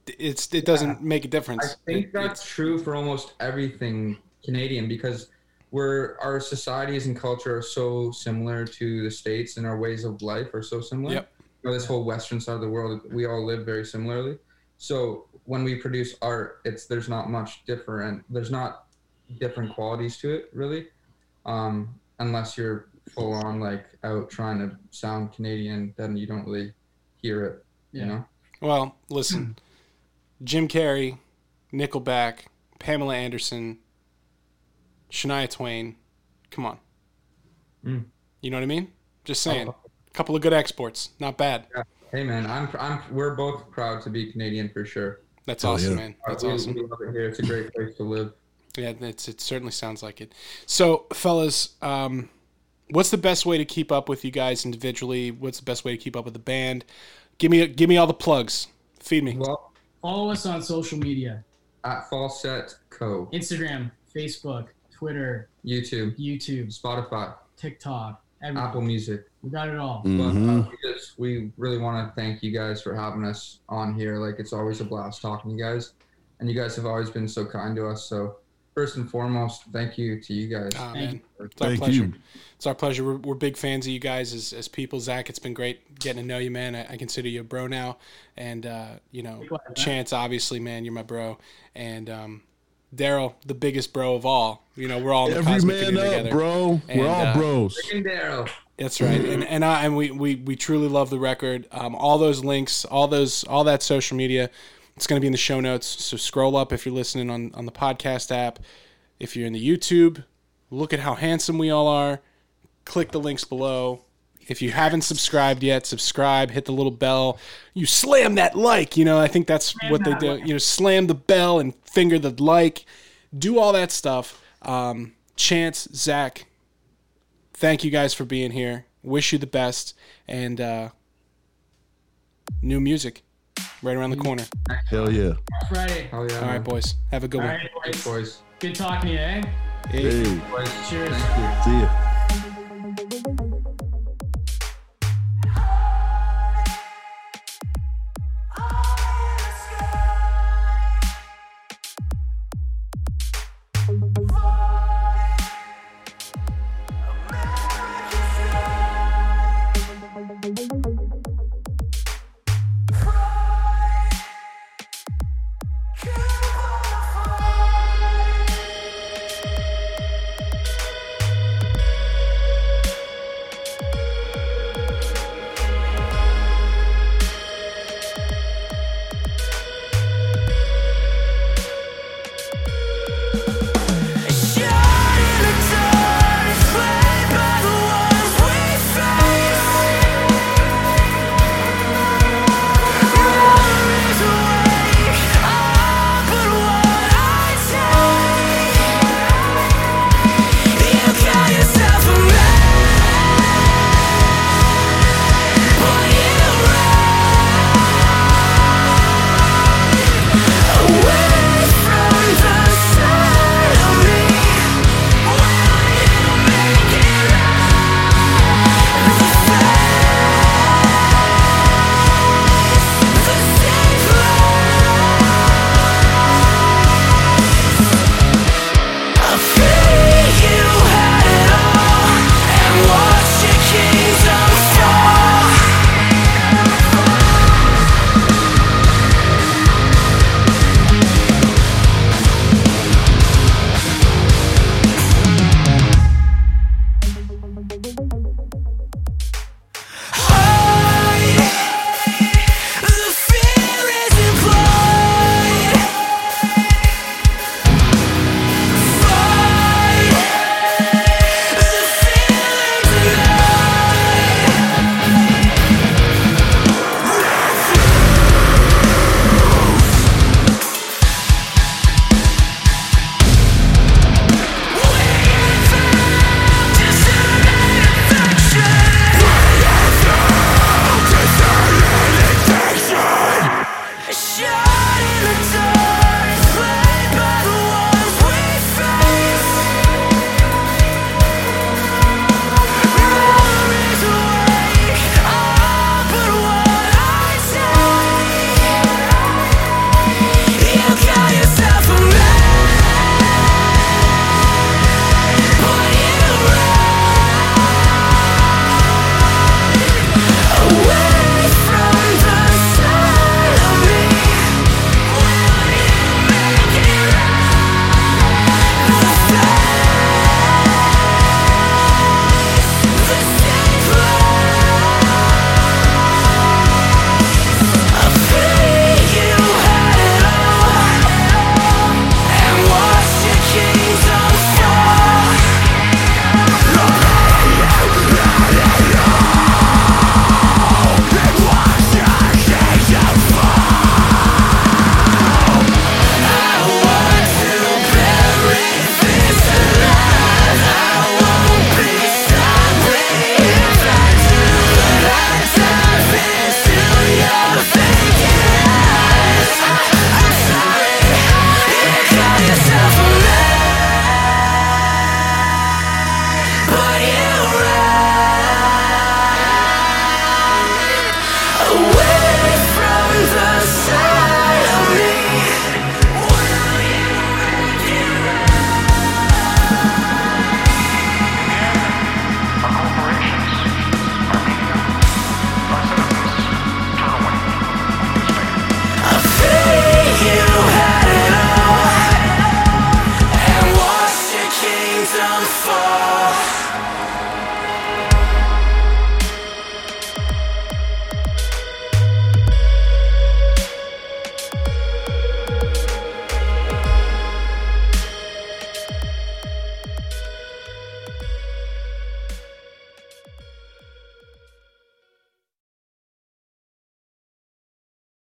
Speaker 1: it's it doesn't make a difference.
Speaker 3: I think
Speaker 1: It-
Speaker 3: that's true for almost everything Canadian because we're our societies and culture are so similar to the states and our ways of life are so similar.
Speaker 1: Yep.
Speaker 3: You know, this whole western side of the world, we all live very similarly. So when we produce art, it's there's not much different. There's not different qualities to it really, um, unless you're full on like out trying to sound Canadian. Then you don't really hear it. You
Speaker 4: Yeah.
Speaker 3: know.
Speaker 1: Well, listen, Jim Carrey, Nickelback, Pamela Anderson, Shania Twain. Come on.
Speaker 3: Mm.
Speaker 1: You know what I mean? Just saying.
Speaker 3: Oh.
Speaker 1: A couple of good exports. Not bad.
Speaker 3: Hey man, I'm I'm we're both proud to be Canadian for sure.
Speaker 1: That's
Speaker 2: Oh,
Speaker 1: awesome,
Speaker 2: yeah.
Speaker 1: man. That's
Speaker 3: we,
Speaker 1: awesome.
Speaker 3: we love it here. It's a great place to live.
Speaker 1: Yeah, it's, it certainly sounds like it. So, fellas, um, what's the best way to keep up with you guys individually? What's the best way to keep up with the band? Give me give me all the plugs. Feed me.
Speaker 3: Well,
Speaker 4: Follow us on social media:
Speaker 3: at Falset Co,
Speaker 4: Instagram, Facebook, Twitter,
Speaker 3: YouTube,
Speaker 4: YouTube,
Speaker 3: Spotify,
Speaker 4: TikTok, everything.
Speaker 3: Apple Music.
Speaker 4: We got it all.
Speaker 3: But
Speaker 2: Mhm.
Speaker 3: uh, we just we really want to thank you guys for having us on here. Like it's always a blast talking to you guys, and you guys have always been so kind to us. So first and foremost, thank you to you guys.
Speaker 1: Ah,
Speaker 4: Thank
Speaker 1: man.
Speaker 4: you.
Speaker 1: It's our pleasure.
Speaker 2: you.
Speaker 1: It's our pleasure. We're, we're big fans of you guys as, as people. Zach, it's been great getting to know you, man. I, I consider you a bro now. And, uh, you know, Chance, obviously, man, you're my bro. And um, Daryl, the biggest bro of all. You know, we're all in the
Speaker 2: Every
Speaker 1: Cosmic
Speaker 2: man up,
Speaker 1: together.
Speaker 2: bro.
Speaker 1: And,
Speaker 2: We're all
Speaker 1: uh,
Speaker 2: bros.
Speaker 3: And Daryl.
Speaker 1: That's right, and and I and we we we truly love the record. Um, all those links, all those, all that social media, it's going to be in the show notes. So scroll up if you're listening on on the podcast app. If you're in the YouTube, look at how handsome we all are. Click the links below. If you haven't subscribed yet, subscribe. Hit the little bell. You slam that like. You know, I think that's what they do.
Speaker 4: like.
Speaker 1: You know, slam the bell and finger the like. Do all that stuff. Um, Chance, Zach, thank you guys for being here. Wish you the best and uh, new music right around the corner.
Speaker 2: Hell yeah.
Speaker 4: Friday.
Speaker 3: Hell yeah.
Speaker 1: All right, boys. Have a good
Speaker 4: All
Speaker 1: one.
Speaker 4: Right, boys.
Speaker 3: boys.
Speaker 4: Good talking to you, eh?
Speaker 1: Hey.
Speaker 2: hey.
Speaker 3: Boys.
Speaker 4: Cheers.
Speaker 3: Thank you.
Speaker 2: See you.